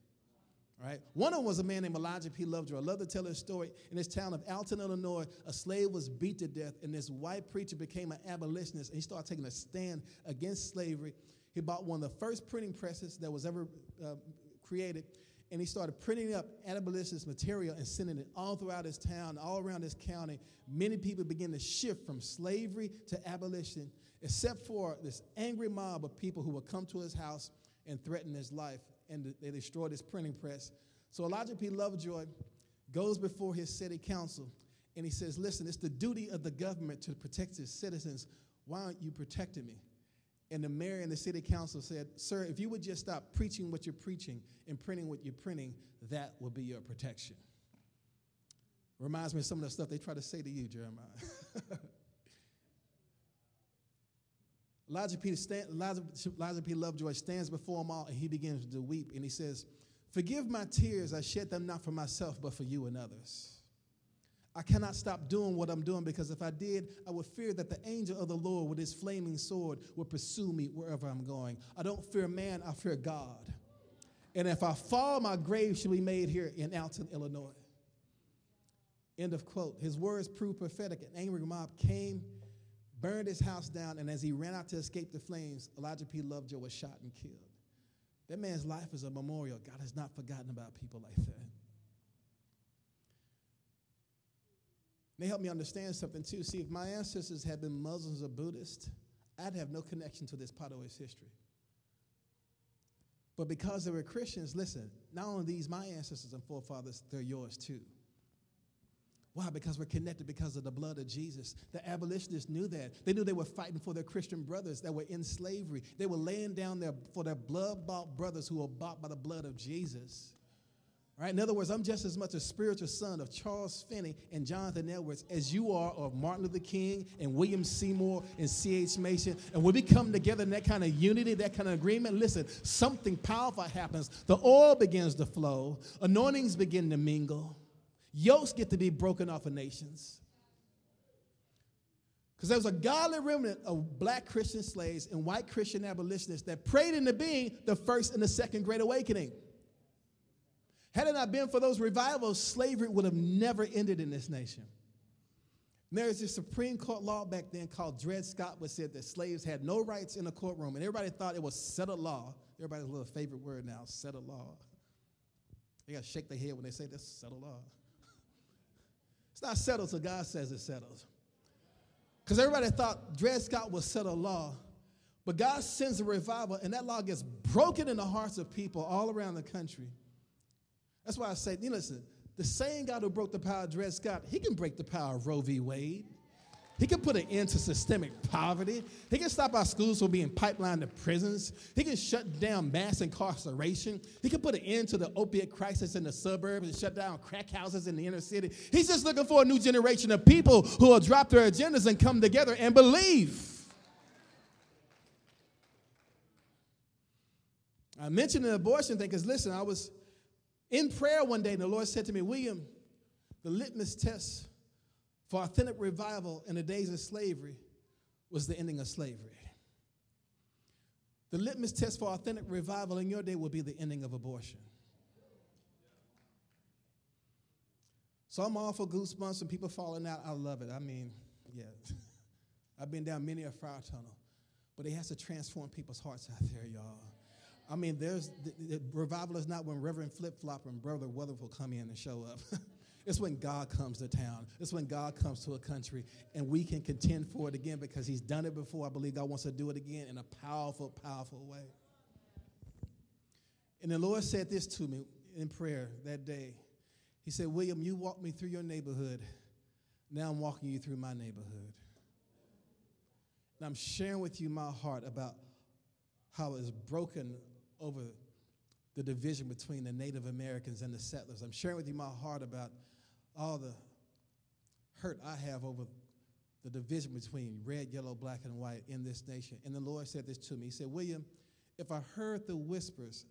Right? One of them was a man named Elijah P. Lovejoy. I love to tell his story. In this town of Alton, Illinois, a slave was beat to death, and this white preacher became an abolitionist, and he started taking a stand against slavery he bought one of the first printing presses that was ever uh, created, and he started printing up abolitionist material and sending it all throughout his town, all around his county. Many people began to shift from slavery to abolition, except for this angry mob of people who would come to his house and threaten his life, and they destroyed his printing press. So Elijah P. Lovejoy goes before his city council and he says, Listen, it's the duty of the government to protect its citizens. Why aren't you protecting me? And the mayor and the city council said, Sir, if you would just stop preaching what you're preaching and printing what you're printing, that will be your protection. Reminds me of some of the stuff they try to say to you, Jeremiah. Elijah P. Stan, Elijah, Elijah P. Lovejoy stands before them all and he begins to weep and he says, Forgive my tears, I shed them not for myself, but for you and others. I cannot stop doing what I'm doing because if I did, I would fear that the angel of the Lord with his flaming sword would pursue me wherever I'm going. I don't fear man, I fear God. And if I fall, my grave shall be made here in Alton, Illinois. End of quote. His words proved prophetic. An angry mob came, burned his house down, and as he ran out to escape the flames, Elijah P. Lovejoy was shot and killed. That man's life is a memorial. God has not forgotten about people like that. They help me understand something too. See, if my ancestors had been Muslims or Buddhists, I'd have no connection to this part of history. But because they were Christians, listen, not only these my ancestors and forefathers, they're yours too. Why? Because we're connected because of the blood of Jesus. The abolitionists knew that. They knew they were fighting for their Christian brothers that were in slavery. They were laying down there for their blood bought brothers who were bought by the blood of Jesus. Right? In other words, I'm just as much a spiritual son of Charles Finney and Jonathan Edwards as you are of Martin Luther King and William Seymour and C.H. Mason. And when we come together in that kind of unity, that kind of agreement, listen, something powerful happens. The oil begins to flow, anointings begin to mingle, yokes get to be broken off of nations. Because there was a godly remnant of black Christian slaves and white Christian abolitionists that prayed into being the first and the second Great Awakening. Had it not been for those revivals, slavery would have never ended in this nation. There was this Supreme Court law back then called Dred Scott, which said that slaves had no rights in a courtroom, and everybody thought it was settled law. Everybody's little favorite word now, settled law. They got to shake their head when they say this settled law. It's not settled till God says it's settled. Because everybody thought Dred Scott was settled law, but God sends a revival, and that law gets broken in the hearts of people all around the country. That's why I say, you know, listen, the same God who broke the power of Dred Scott, he can break the power of Roe v. Wade. He can put an end to systemic poverty. He can stop our schools from being pipelined to prisons. He can shut down mass incarceration. He can put an end to the opiate crisis in the suburbs and shut down crack houses in the inner city. He's just looking for a new generation of people who will drop their agendas and come together and believe. I mentioned the abortion thing because, listen, I was in prayer one day and the Lord said to me, William, the litmus test for authentic revival in the days of slavery was the ending of slavery. The litmus test for authentic revival in your day will be the ending of abortion. So I'm all for goosebumps and people falling out. I love it. I mean, yeah. I've been down many a fire tunnel, but it has to transform people's hearts out there, y'all. I mean, there's the, the revival is not when Reverend Flip Flop and Brother Weatherford come in and show up. It's when God comes to town. It's when God comes to a country and we can contend for it again because He's done it before. I believe God wants to do it again in a powerful, powerful way. And the Lord said this to me in prayer that day. He said, William, you walked me through your neighborhood. Now I'm walking you through my neighborhood. And I'm sharing with you my heart about how it's broken over the division between the Native Americans and the settlers. I'm sharing with you my heart about all the hurt I have over the division between red, yellow, black, and white in this nation. And the Lord said this to me. He said, William, if I heard the whispers,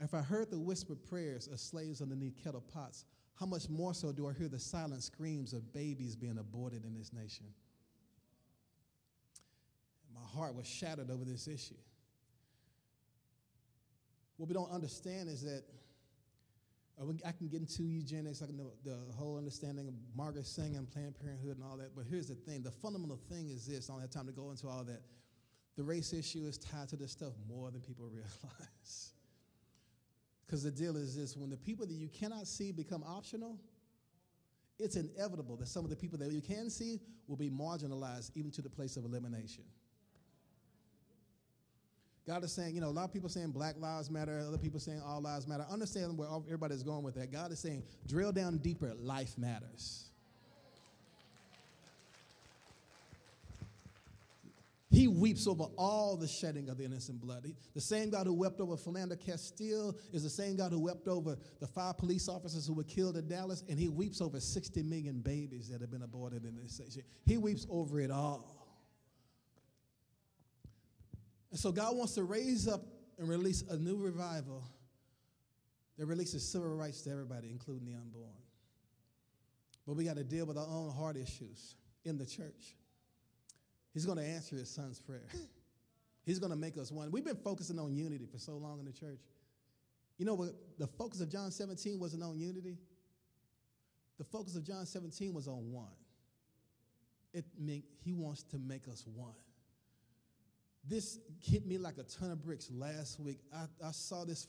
if I heard the whispered prayers of slaves underneath kettle pots, how much more so do I hear the silent screams of babies being aborted in this nation? My heart was shattered over this issue. What we don't understand is that I can get into eugenics, I can know the whole understanding of Margaret Sanger and Planned Parenthood and all that. But here's the thing the fundamental thing is this I don't have time to go into all that. The race issue is tied to this stuff more than people realize. Because the deal is this when the people that you cannot see become optional, it's inevitable that some of the people that you can see will be marginalized even to the place of elimination. God is saying, you know, a lot of people saying Black Lives Matter, other people saying All Lives Matter. Understand where everybody's going with that. God is saying, drill down deeper, life matters. He weeps over all the shedding of the innocent blood. He, the same God who wept over Philando Castile is the same God who wept over the five police officers who were killed in Dallas, and he weeps over 60 million babies that have been aborted in this nation. He weeps over it all. And so God wants to raise up and release a new revival that releases civil rights to everybody, including the unborn. But we got to deal with our own heart issues in the church. He's going to answer his son's prayer. He's going to make us one. We've been focusing on unity for so long in the church. You know what? The focus of John 17 wasn't on unity. The focus of John 17 was on one. It he wants to make us one this hit me like a ton of bricks last week. I, I saw this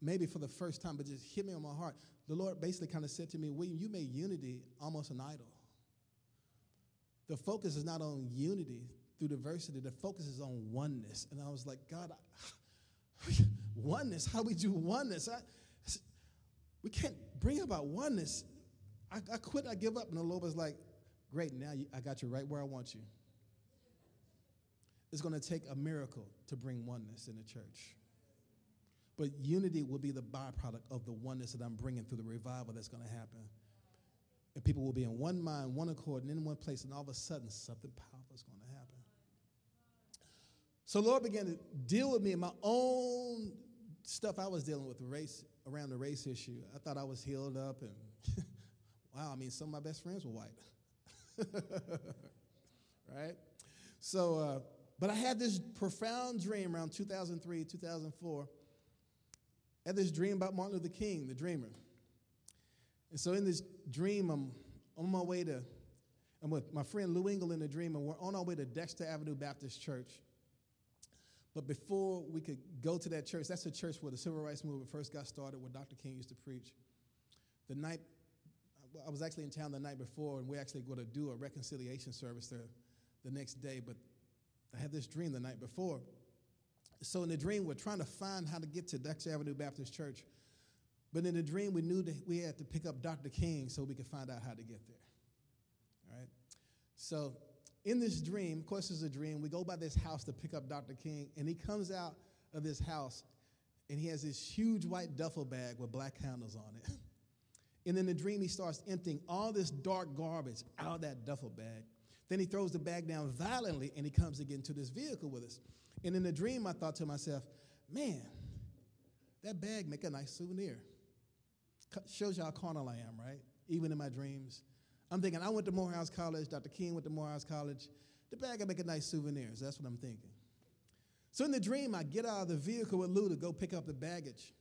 maybe for the first time, but just hit me on my heart. The Lord basically kind of said to me, William, you made unity almost an idol. The focus is not on unity through diversity, the focus is on oneness. And I was like, God, I, oneness? How we do oneness? I, we can't bring about oneness. I, I quit, I give up. And the Lord was like, Great, now you, I got you right where I want you. It's going to take a miracle to bring oneness in the church. But unity will be the byproduct of the oneness that I'm bringing through the revival that's going to happen. And people will be in one mind, one accord, and in one place, and all of a sudden, something powerful is going to happen. So, Lord began to deal with me in my own stuff I was dealing with race around the race issue. I thought I was healed up, and wow, I mean, some of my best friends were white. right? So, uh, but I had this profound dream around 2003, 2004. I had this dream about Martin Luther King, the dreamer. And so in this dream, I'm on my way to, I'm with my friend Lou Engle in the dream, and we're on our way to Dexter Avenue Baptist Church. But before we could go to that church, that's the church where the civil rights movement first got started, where Dr. King used to preach. The night, I was actually in town the night before, and we're actually going to do a reconciliation service there the next day. But I had this dream the night before. So in the dream, we're trying to find how to get to Dexter Avenue Baptist Church. But in the dream, we knew that we had to pick up Dr. King so we could find out how to get there. All right? So, in this dream, of course, it's a dream. We go by this house to pick up Dr. King, and he comes out of this house, and he has this huge white duffel bag with black handles on it. And in the dream, he starts emptying all this dark garbage out of that duffel bag. Then he throws the bag down violently, and he comes again to this vehicle with us. And in the dream, I thought to myself, man, that bag make a nice souvenir. Shows you how carnal I am, right? Even in my dreams. I'm thinking, I went to Morehouse College, Dr. King went to Morehouse College. The bag will make a nice souvenir. So that's what I'm thinking. So in the dream, I get out of the vehicle with Lou to go pick up the baggage.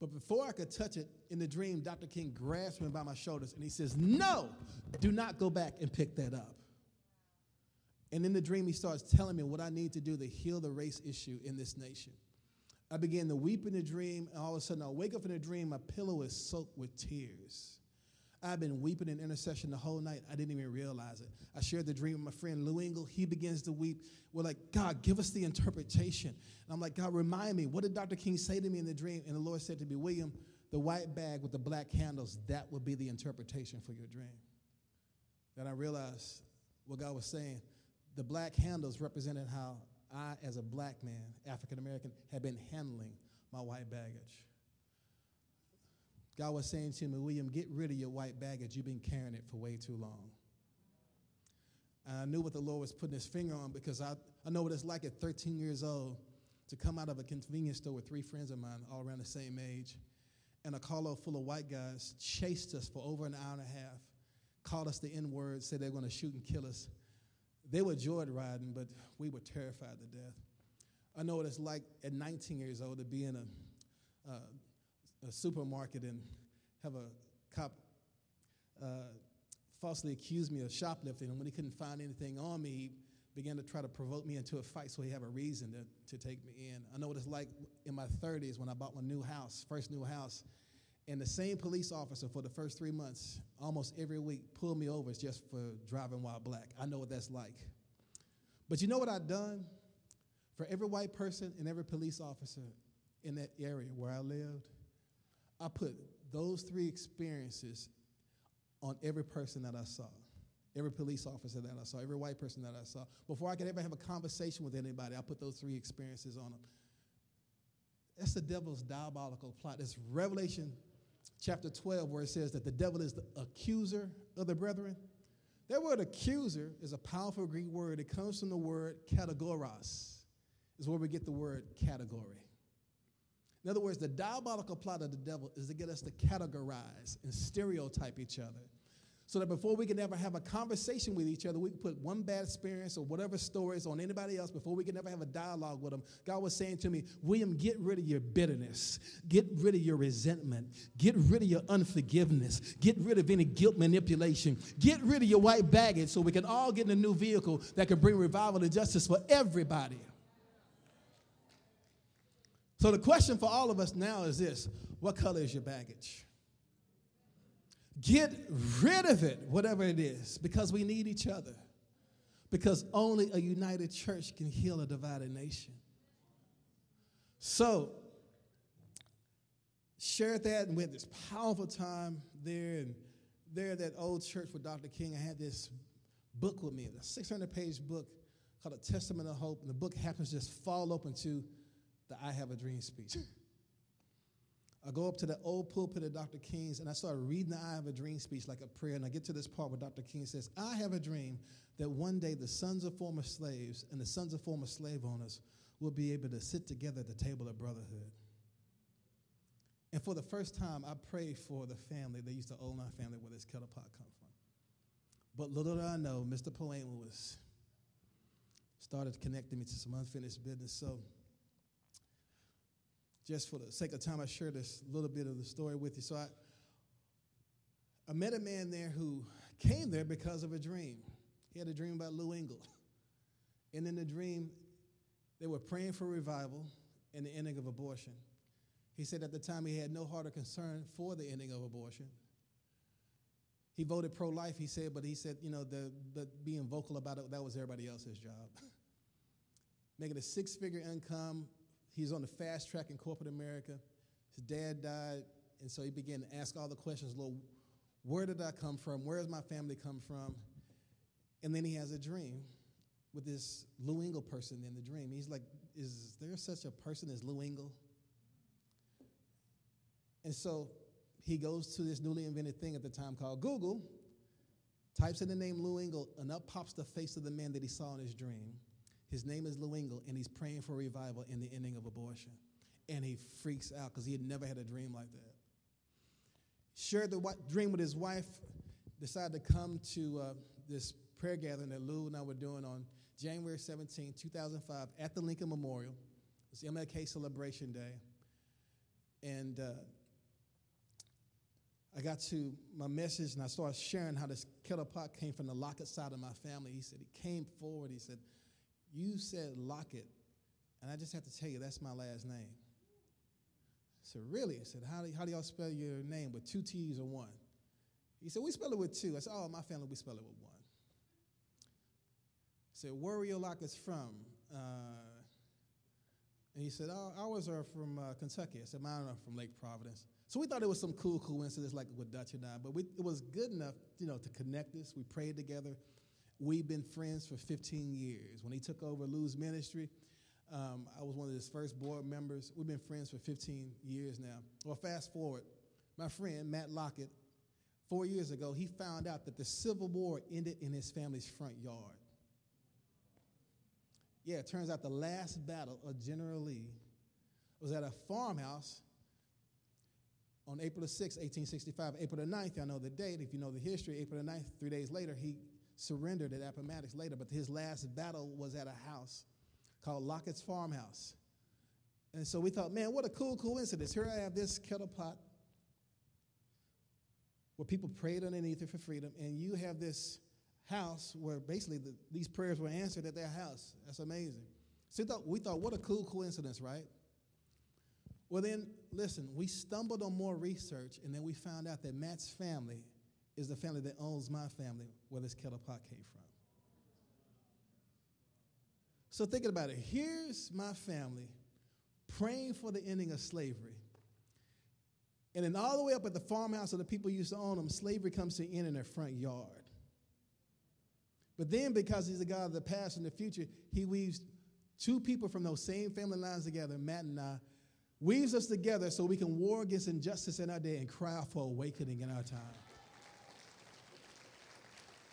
But before I could touch it in the dream, Dr. King grabs me by my shoulders and he says, No, do not go back and pick that up. And in the dream, he starts telling me what I need to do to heal the race issue in this nation. I began to weep in the dream, and all of a sudden, I wake up in the dream, my pillow is soaked with tears. I've been weeping in intercession the whole night. I didn't even realize it. I shared the dream with my friend Lou Engle. He begins to weep. We're like, God, give us the interpretation. And I'm like, God, remind me, what did Dr. King say to me in the dream? And the Lord said to me, William, the white bag with the black handles, that would be the interpretation for your dream. Then I realized what God was saying. The black handles represented how I, as a black man, African American, had been handling my white baggage. God was saying to me, William, get rid of your white baggage. You've been carrying it for way too long. And I knew what the Lord was putting his finger on because I, I know what it's like at 13 years old to come out of a convenience store with three friends of mine, all around the same age, and a carload full of white guys chased us for over an hour and a half, called us the N word, said they were going to shoot and kill us. They were joyriding, but we were terrified to death. I know what it's like at 19 years old to be in a, uh, a supermarket and have a cop uh, falsely accuse me of shoplifting. And when he couldn't find anything on me, he began to try to provoke me into a fight so he have a reason to, to take me in. I know what it's like in my 30s when I bought my new house, first new house. And the same police officer for the first three months, almost every week, pulled me over just for driving while black. I know what that's like. But you know what I've done? For every white person and every police officer in that area where I lived, I put those three experiences on every person that I saw, every police officer that I saw, every white person that I saw. Before I could ever have a conversation with anybody, I put those three experiences on them. That's the devil's diabolical plot. It's Revelation chapter 12, where it says that the devil is the accuser of the brethren. That word accuser is a powerful Greek word. It comes from the word kategoros, is where we get the word category. In other words, the diabolical plot of the devil is to get us to categorize and stereotype each other. So that before we can ever have a conversation with each other, we can put one bad experience or whatever stories on anybody else before we can ever have a dialogue with them. God was saying to me, William, get rid of your bitterness, get rid of your resentment, get rid of your unforgiveness, get rid of any guilt manipulation, get rid of your white baggage so we can all get in a new vehicle that can bring revival and justice for everybody. So the question for all of us now is this what color is your baggage? Get rid of it, whatever it is, because we need each other. Because only a united church can heal a divided nation. So, shared that and we had this powerful time there. And there, that old church with Dr. King, I had this book with me, a 600 page book called A Testament of Hope. And the book happens to just fall open to the I Have a Dream speech. I go up to the old pulpit of Dr. King's and I start reading the I Have a Dream speech like a prayer. And I get to this part where Dr. King says, I have a dream that one day the sons of former slaves and the sons of former slave owners will be able to sit together at the table of brotherhood. And for the first time, I prayed for the family. They used to own our family where this kettle pot come from. But little did I know, Mr. Poema was started connecting me to some unfinished business. So just for the sake of time, I share this little bit of the story with you. So I, I met a man there who came there because of a dream. He had a dream about Lou Engle. And in the dream, they were praying for revival and the ending of abortion. He said at the time he had no heart or concern for the ending of abortion. He voted pro life, he said, but he said, you know, the, the being vocal about it, that was everybody else's job. Making a six figure income, He's on the fast track in corporate America. His dad died, and so he began to ask all the questions Lord, where did I come from? Where does my family come from? And then he has a dream with this Lou Engle person in the dream. He's like, Is there such a person as Lou Engle? And so he goes to this newly invented thing at the time called Google, types in the name Lou Engle, and up pops the face of the man that he saw in his dream. His name is Lou Engle, and he's praying for revival in the ending of abortion. And he freaks out because he had never had a dream like that. Shared the dream with his wife, decided to come to uh, this prayer gathering that Lou and I were doing on January 17, 2005, at the Lincoln Memorial. It's MLK Celebration Day. And uh, I got to my message and I started sharing how this kettle pot came from the Lockett side of my family. He said, he came forward. He said, You said Lockett. And I just have to tell you, that's my last name. I said, Really? I said, How do, how do y'all spell your name? With two T's or one? He said, We spell it with two. I said, Oh, my family, we spell it with one. I said, Where are your Lockett's from? Uh, and he said, oh, Ours are from uh, Kentucky. I said, Mine are from Lake Providence. So we thought it was some cool coincidence like with Dutch and I, but we, it was good enough, you know, to connect us. We prayed together. We've been friends for 15 years. When he took over Lou's ministry, um, I was one of his first board members. We've been friends for 15 years now. Well, fast forward, my friend Matt Lockett, four years ago, he found out that the Civil War ended in his family's front yard. Yeah, it turns out the last battle of General Lee was at a farmhouse on April the 6th, 1865, April the 9th, I know the date. If you know the history, April the 9th, three days later, he surrendered at Appomattox later. But his last battle was at a house called Lockett's Farmhouse. And so we thought, man, what a cool coincidence. Here I have this kettle pot where people prayed underneath it for freedom, and you have this house where basically the, these prayers were answered at their house. That's amazing. So we thought, we thought, what a cool coincidence, right? Well, then, listen, we stumbled on more research, and then we found out that Matt's family is the family that owns my family, where this kettle pot came from. So, thinking about it, here's my family praying for the ending of slavery. And then, all the way up at the farmhouse of the people used to own them, slavery comes to an end in their front yard. But then, because he's the God of the past and the future, he weaves two people from those same family lines together, Matt and I, weaves us together so we can war against injustice in our day and cry out for awakening in our time.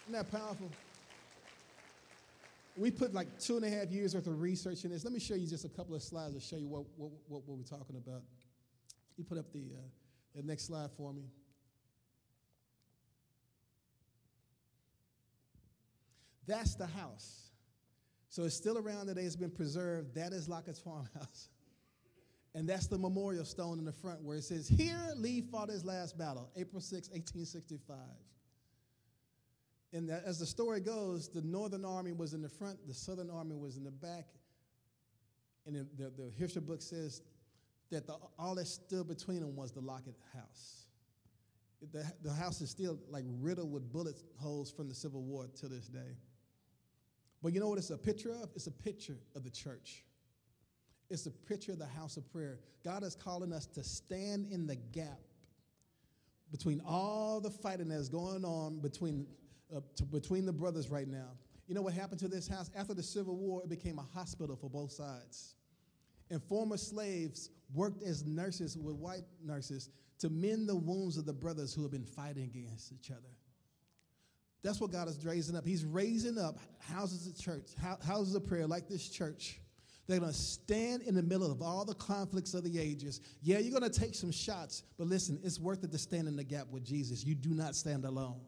Isn't that powerful? We put like two and a half years worth of research in this. Let me show you just a couple of slides to show you what, what, what, what we're talking about. You put up the, uh, the next slide for me. That's the house. So it's still around today. It's been preserved. That is Lockett's farmhouse. And that's the memorial stone in the front where it says, Here Lee fought his last battle, April 6, 1865. And as the story goes, the Northern Army was in the front, the Southern Army was in the back. And the, the, history book says that the, all that stood between them was the Lockett House. The, the house is still like riddled with bullet holes from the Civil War to this day. But you know what it's a picture of? It's a picture of the church. It's a picture of the house of prayer. God is calling us to stand in the gap between all the fighting that's going on between, uh, to, between the brothers right now. You know what happened to this house? After the Civil War, it became a hospital for both sides. And former slaves worked as nurses with white nurses to mend the wounds of the brothers who have been fighting against each other. That's what God is raising up. He's raising up houses of church, houses of prayer like this church they're going to stand in the middle of all the conflicts of the ages. Yeah, you're going to take some shots, but listen, it's worth it to stand in the gap with Jesus. You do not stand alone.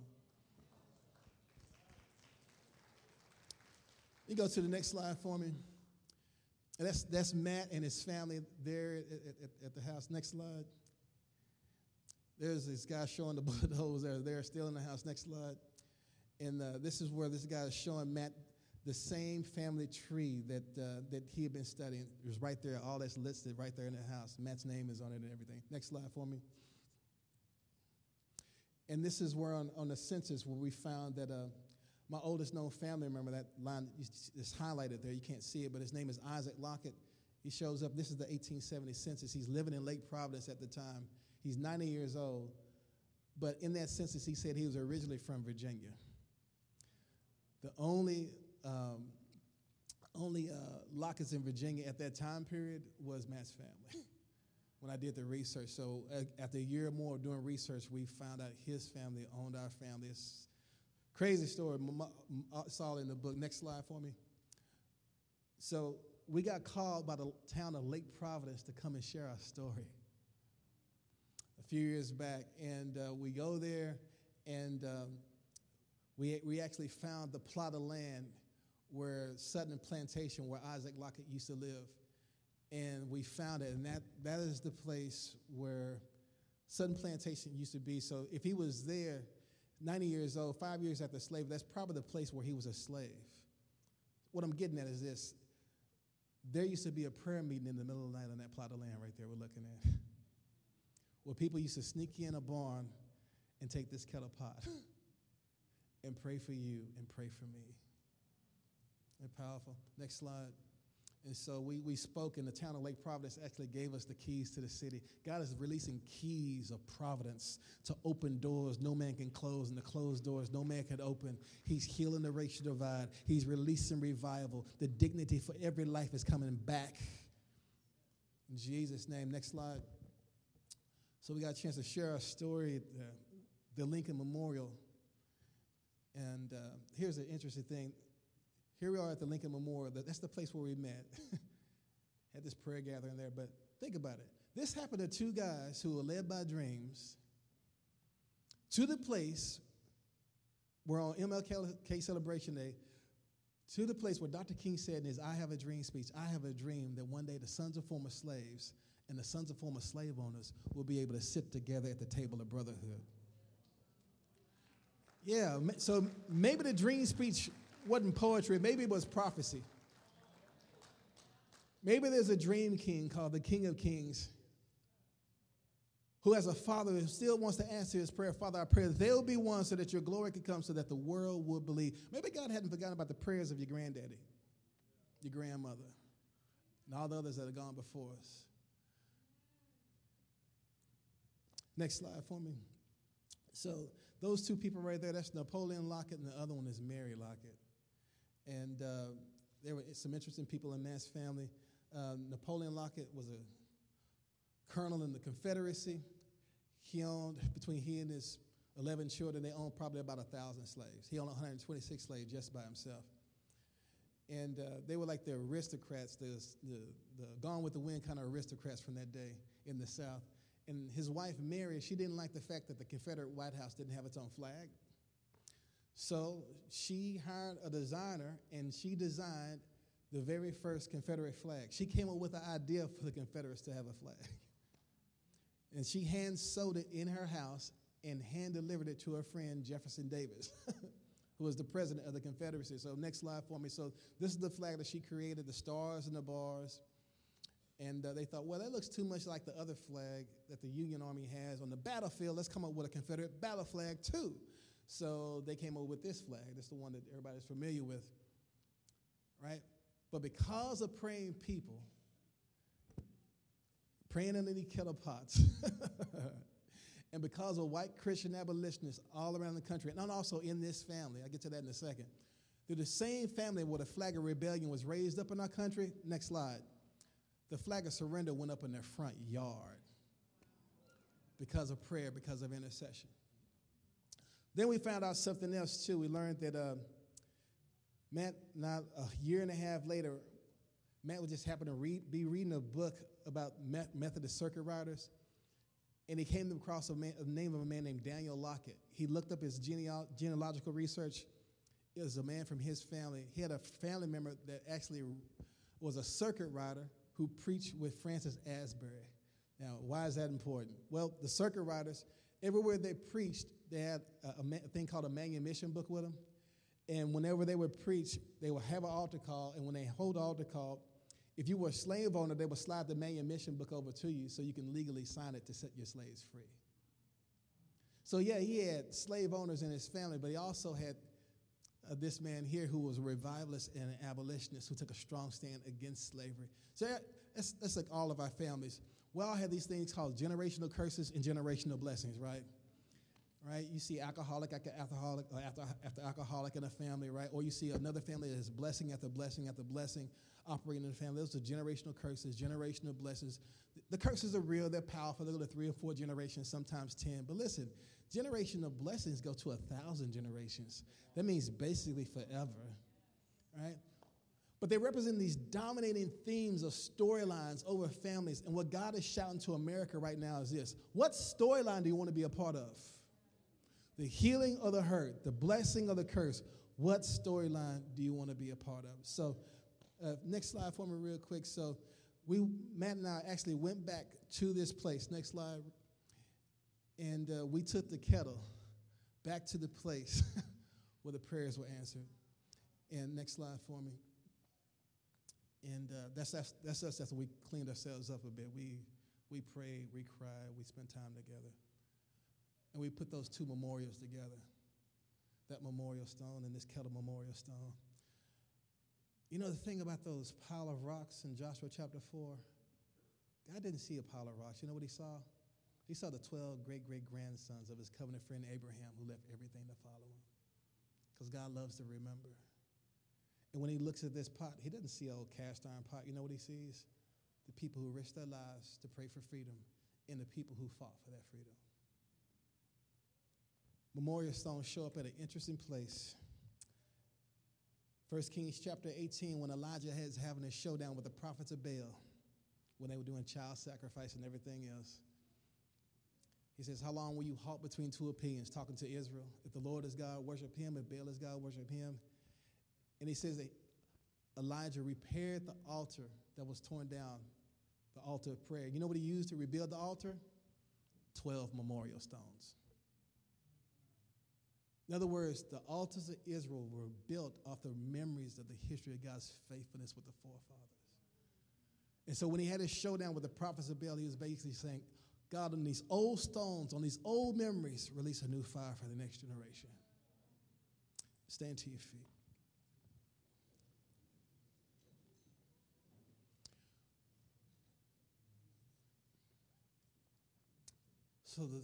You go to the next slide for me. And that's, that's Matt and his family there at, at, at the house. Next slide. There's this guy showing the bullet holes there. They're still in the house. Next slide. And uh, this is where this guy is showing Matt the same family tree that, uh, that he had been studying. It was right there, all that's listed right there in the house. Matt's name is on it and everything. Next slide for me. And this is where on, on the census where we found that uh, my oldest known family member, that line is highlighted there, you can't see it, but his name is Isaac Lockett. He shows up, this is the 1870 census. He's living in Lake Providence at the time. He's 90 years old. But in that census, he said he was originally from Virginia. The only um, only uh, Locketts in Virginia at that time period was Matt's family. when I did the research, so uh, after a year or more of doing research, we found out his family owned our family. It's crazy story. It's all in the book. Next slide for me. So we got called by the town of Lake Providence to come and share our story a few years back, and uh, we go there, and um, we we actually found the plot of land where Sutton Plantation, where Isaac Lockett used to live, and we found it, and that that is the place where Sutton Plantation used to be. So if he was there, 90 years old, five years after slavery, that's probably the place where he was a slave. What I'm getting at is this there used to be a prayer meeting in the middle of the night on that plot of land right there we're looking at, where people used to sneak in a barn and take this kettle pot and pray for you and pray for me. They're powerful. Next slide. And so we, we spoke, and the town of Lake Providence actually gave us the keys to the city. God is releasing keys of providence to open doors no man can close, and the closed doors no man can open. He's healing the racial divide, He's releasing revival. The dignity for every life is coming back. In Jesus' name. Next slide. So we got a chance to share our story, the, the Lincoln Memorial. And uh, here's an interesting thing here we are at the Lincoln Memorial. That's the place where we met. Had this prayer gathering there, but think about it. This happened to two guys who were led by dreams to the place where on MLK Celebration Day, to the place where Dr. King said in his I Have a Dream speech, I have a dream that one day the sons of former slaves and the sons of former slave owners will be able to sit together at the table of brotherhood. Yeah, so maybe the dream speech wasn't poetry, maybe it was prophecy. Maybe there's a dream king called the King of Kings who has a father who still wants to answer his prayer. Father, I pray they'll be one so that your glory can come so that the world will believe. Maybe God hadn't forgotten about the prayers of your granddaddy, your grandmother, and all the others that have gone before us. Next slide for me. So, those two people right there, that's Napoleon Lockett, and the other one is Mary Lockett. And uh, there were some interesting people in Matt's family. Uh, Napoleon Lockett was a colonel in the Confederacy. He owned, between he and his 11 children, they owned probably about 1,000 slaves. He owned 126 slaves just by himself. And uh, they were like the aristocrats, the, the, the Gone with the Wind kind of aristocrats from that day in the South. And his wife, Mary, she didn't like the fact that the Confederate White House didn't have its own flag. So she hired a designer and she designed the very first Confederate flag. She came up with the idea for the Confederates to have a flag. And she hand sewed it in her house and hand delivered it to her friend Jefferson Davis, who was the president of the Confederacy. So, next slide for me. So, this is the flag that she created the stars and the bars. And uh, they thought, well, that looks too much like the other flag that the Union Army has on the battlefield. Let's come up with a Confederate battle flag, too. So they came up with this flag. That's the one that everybody's familiar with, right? But because of praying people, praying under the kettle pots, and because of white Christian abolitionists all around the country, and also in this family, I'll get to that in a second, through the same family where the flag of rebellion was raised up in our country, next slide, the flag of surrender went up in their front yard because of prayer, because of intercession. Then we found out something else too. We learned that uh, Matt, not a year and a half later, Matt would just happen to read, be reading a book about Methodist circuit riders, and he came across a, man, a name of a man named Daniel Lockett. He looked up his geneal- genealogical research. It was a man from his family. He had a family member that actually was a circuit rider who preached with Francis Asbury. Now, why is that important? Well, the circuit riders, everywhere they preached, they had a, a, thing called a manumission book with them. And whenever they would preach, they would have an altar call. And when they hold the altar call, if you were a slave owner, they would slide the manumission book over to you so you can legally sign it to set your slaves free. So, yeah, he had slave owners in his family, but he also had uh, this man here who was a revivalist and an abolitionist who took a strong stand against slavery. So, that's, that's like all of our families. We all have these things called generational curses and generational blessings, right? right? You see alcoholic after alcoholic or after, after alcoholic in a family, right? Or you see another family that is blessing after blessing after blessing operating in the family. Those are generational curses, generational blessings. The curses are real, they're powerful. They go to three or four generations, sometimes 10. But listen, generational blessings go to a thousand generations. That means basically forever, right? But they represent these dominating themes of storylines over families. And what God is shouting to America right now is this What storyline do you want to be a part of? The healing or the hurt, the blessing or the curse? What storyline do you want to be a part of? So, uh, next slide for me, real quick. So, we Matt and I actually went back to this place. Next slide, and uh, we took the kettle back to the place where the prayers were answered. And next slide for me. And uh, that's, that's, that's us. When we cleaned ourselves up a bit. We, we prayed, we cried, we spent time together. And we put those two memorials together that memorial stone and this kettle memorial stone. You know the thing about those pile of rocks in Joshua chapter 4? God didn't see a pile of rocks. You know what he saw? He saw the 12 great great grandsons of his covenant friend Abraham who left everything to follow him. Because God loves to remember. And when he looks at this pot, he doesn't see an old cast iron pot. You know what he sees? The people who risked their lives to pray for freedom and the people who fought for that freedom. Memorial stones show up at an interesting place. 1 Kings chapter 18, when Elijah is having a showdown with the prophets of Baal, when they were doing child sacrifice and everything else. He says, How long will you halt between two opinions? Talking to Israel. If the Lord is God, worship him. If Baal is God, worship him. And he says that Elijah repaired the altar that was torn down, the altar of prayer. You know what he used to rebuild the altar? 12 memorial stones. In other words, the altars of Israel were built off the memories of the history of God's faithfulness with the forefathers. And so when he had his showdown with the prophets of Baal, he was basically saying, God, on these old stones, on these old memories, release a new fire for the next generation. Stand to your feet. So the,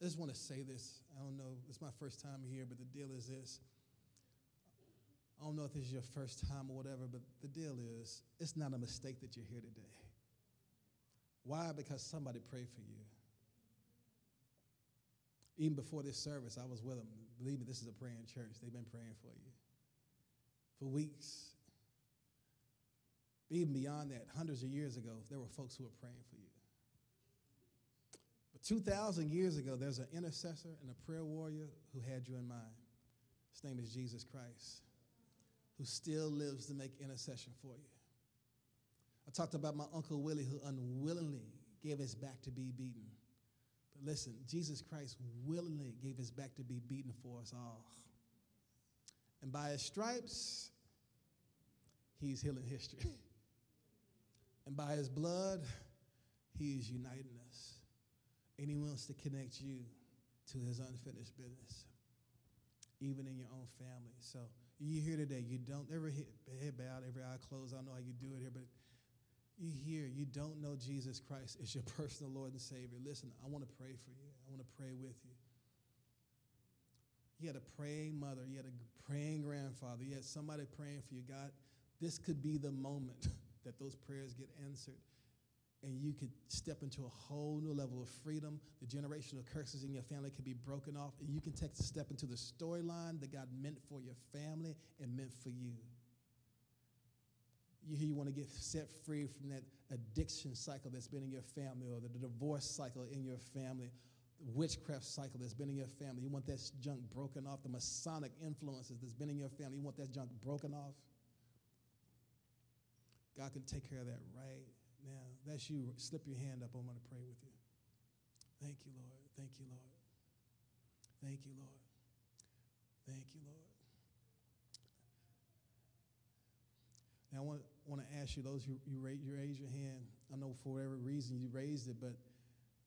I just want to say this. I don't know, it's my first time here, but the deal is this. I don't know if this is your first time or whatever, but the deal is it's not a mistake that you're here today. Why? Because somebody prayed for you. Even before this service, I was with them. Believe me, this is a praying church. They've been praying for you for weeks. Even beyond that, hundreds of years ago, there were folks who were praying for you. 2,000 years ago, there's an intercessor and a prayer warrior who had you in mind. His name is Jesus Christ, who still lives to make intercession for you. I talked about my Uncle Willie, who unwillingly gave his back to be beaten. But listen, Jesus Christ willingly gave his back to be beaten for us all. And by his stripes, he's healing history. and by his blood, he is uniting us and He wants to connect you to His unfinished business, even in your own family. So you here today, you don't ever hit, head bowed, every eye closed. I don't know how you do it here, but you here, you don't know Jesus Christ as your personal Lord and Savior. Listen, I want to pray for you. I want to pray with you. You had a praying mother, you had a praying grandfather, you had somebody praying for you. God, this could be the moment that those prayers get answered and you could step into a whole new level of freedom. The generational curses in your family can be broken off, and you can take a step into the storyline that God meant for your family and meant for you. You, you want to get set free from that addiction cycle that's been in your family, or the, the divorce cycle in your family, the witchcraft cycle that's been in your family. You want that junk broken off, the Masonic influences that's been in your family. You want that junk broken off. God can take care of that right now. That's you. Slip your hand up. I'm going to pray with you. Thank you, Lord. Thank you, Lord. Thank you, Lord. Thank you, Lord. Now, I want, want to ask you, those who you, raise, you raise your hand, I know for whatever reason you raised it, but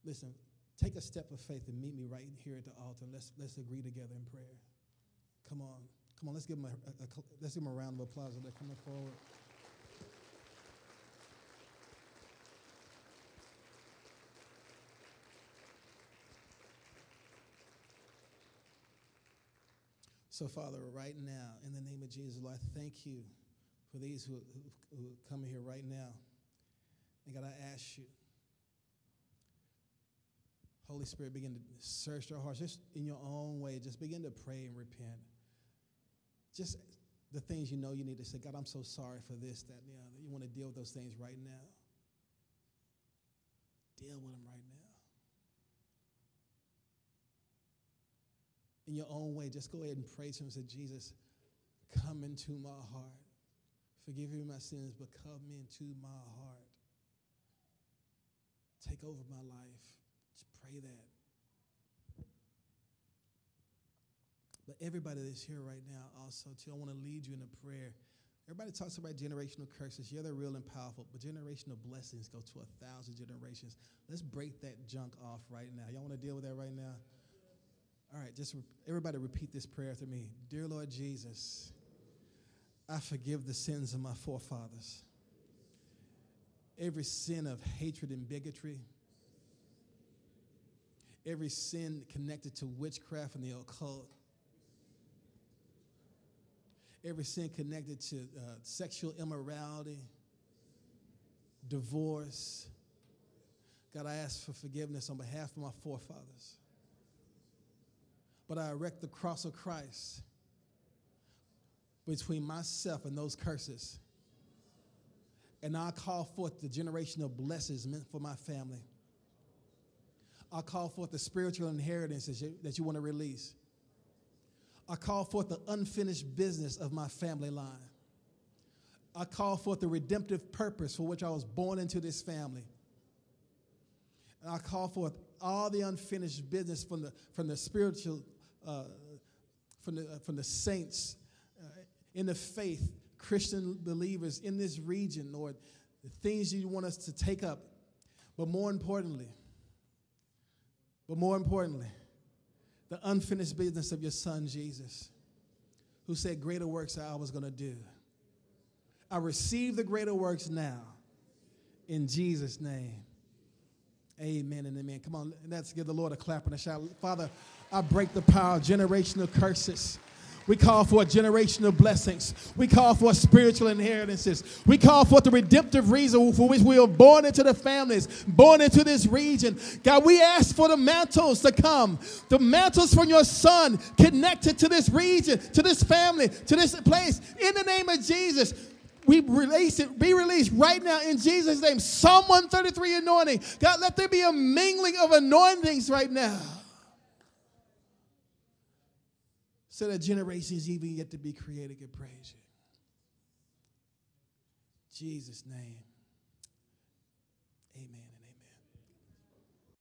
listen, take a step of faith and meet me right here at the altar. Let's, let's agree together in prayer. Come on. Come on, let's give them a, a, a let's give them a round of applause as they're coming forward. So, Father, right now, in the name of Jesus, Lord, I thank you for these who, who, who come here right now. And God, I ask you, Holy Spirit, begin to search our hearts just in your own way. Just begin to pray and repent. Just the things you know you need to say, God, I'm so sorry for this, that, and the other. You want to deal with those things right now. Deal with them right now. In your own way, just go ahead and praise Him and say, Jesus, come into my heart. Forgive me my sins, but come into my heart. Take over my life. Just pray that. But everybody that's here right now, also, too, I want to lead you in a prayer. Everybody talks about generational curses. Yeah, they're real and powerful, but generational blessings go to a thousand generations. Let's break that junk off right now. Y'all want to deal with that right now? All right, just re- everybody repeat this prayer after me. Dear Lord Jesus, I forgive the sins of my forefathers. Every sin of hatred and bigotry, every sin connected to witchcraft and the occult, every sin connected to uh, sexual immorality, divorce. God, I ask for forgiveness on behalf of my forefathers. But I erect the cross of Christ between myself and those curses. And I call forth the generational blessings meant for my family. I call forth the spiritual inheritances that you want to release. I call forth the unfinished business of my family line. I call forth the redemptive purpose for which I was born into this family. And I call forth all the unfinished business from the, from the spiritual, uh, from, the, uh, from the saints uh, in the faith, Christian believers in this region, Lord, the things you want us to take up. But more importantly, but more importantly, the unfinished business of your son, Jesus, who said, Greater works I was going to do. I receive the greater works now in Jesus' name. Amen and amen. Come on, let's give the Lord a clap and a shout. Father, I break the power of generational curses. We call for generational blessings. We call for spiritual inheritances. We call for the redemptive reason for which we were born into the families, born into this region. God, we ask for the mantles to come, the mantles from your son connected to this region, to this family, to this place. In the name of Jesus, we release it, be released right now in Jesus' name. Psalm 133 anointing. God, let there be a mingling of anointings right now. So that generations even yet to be created can praise you. Jesus' name.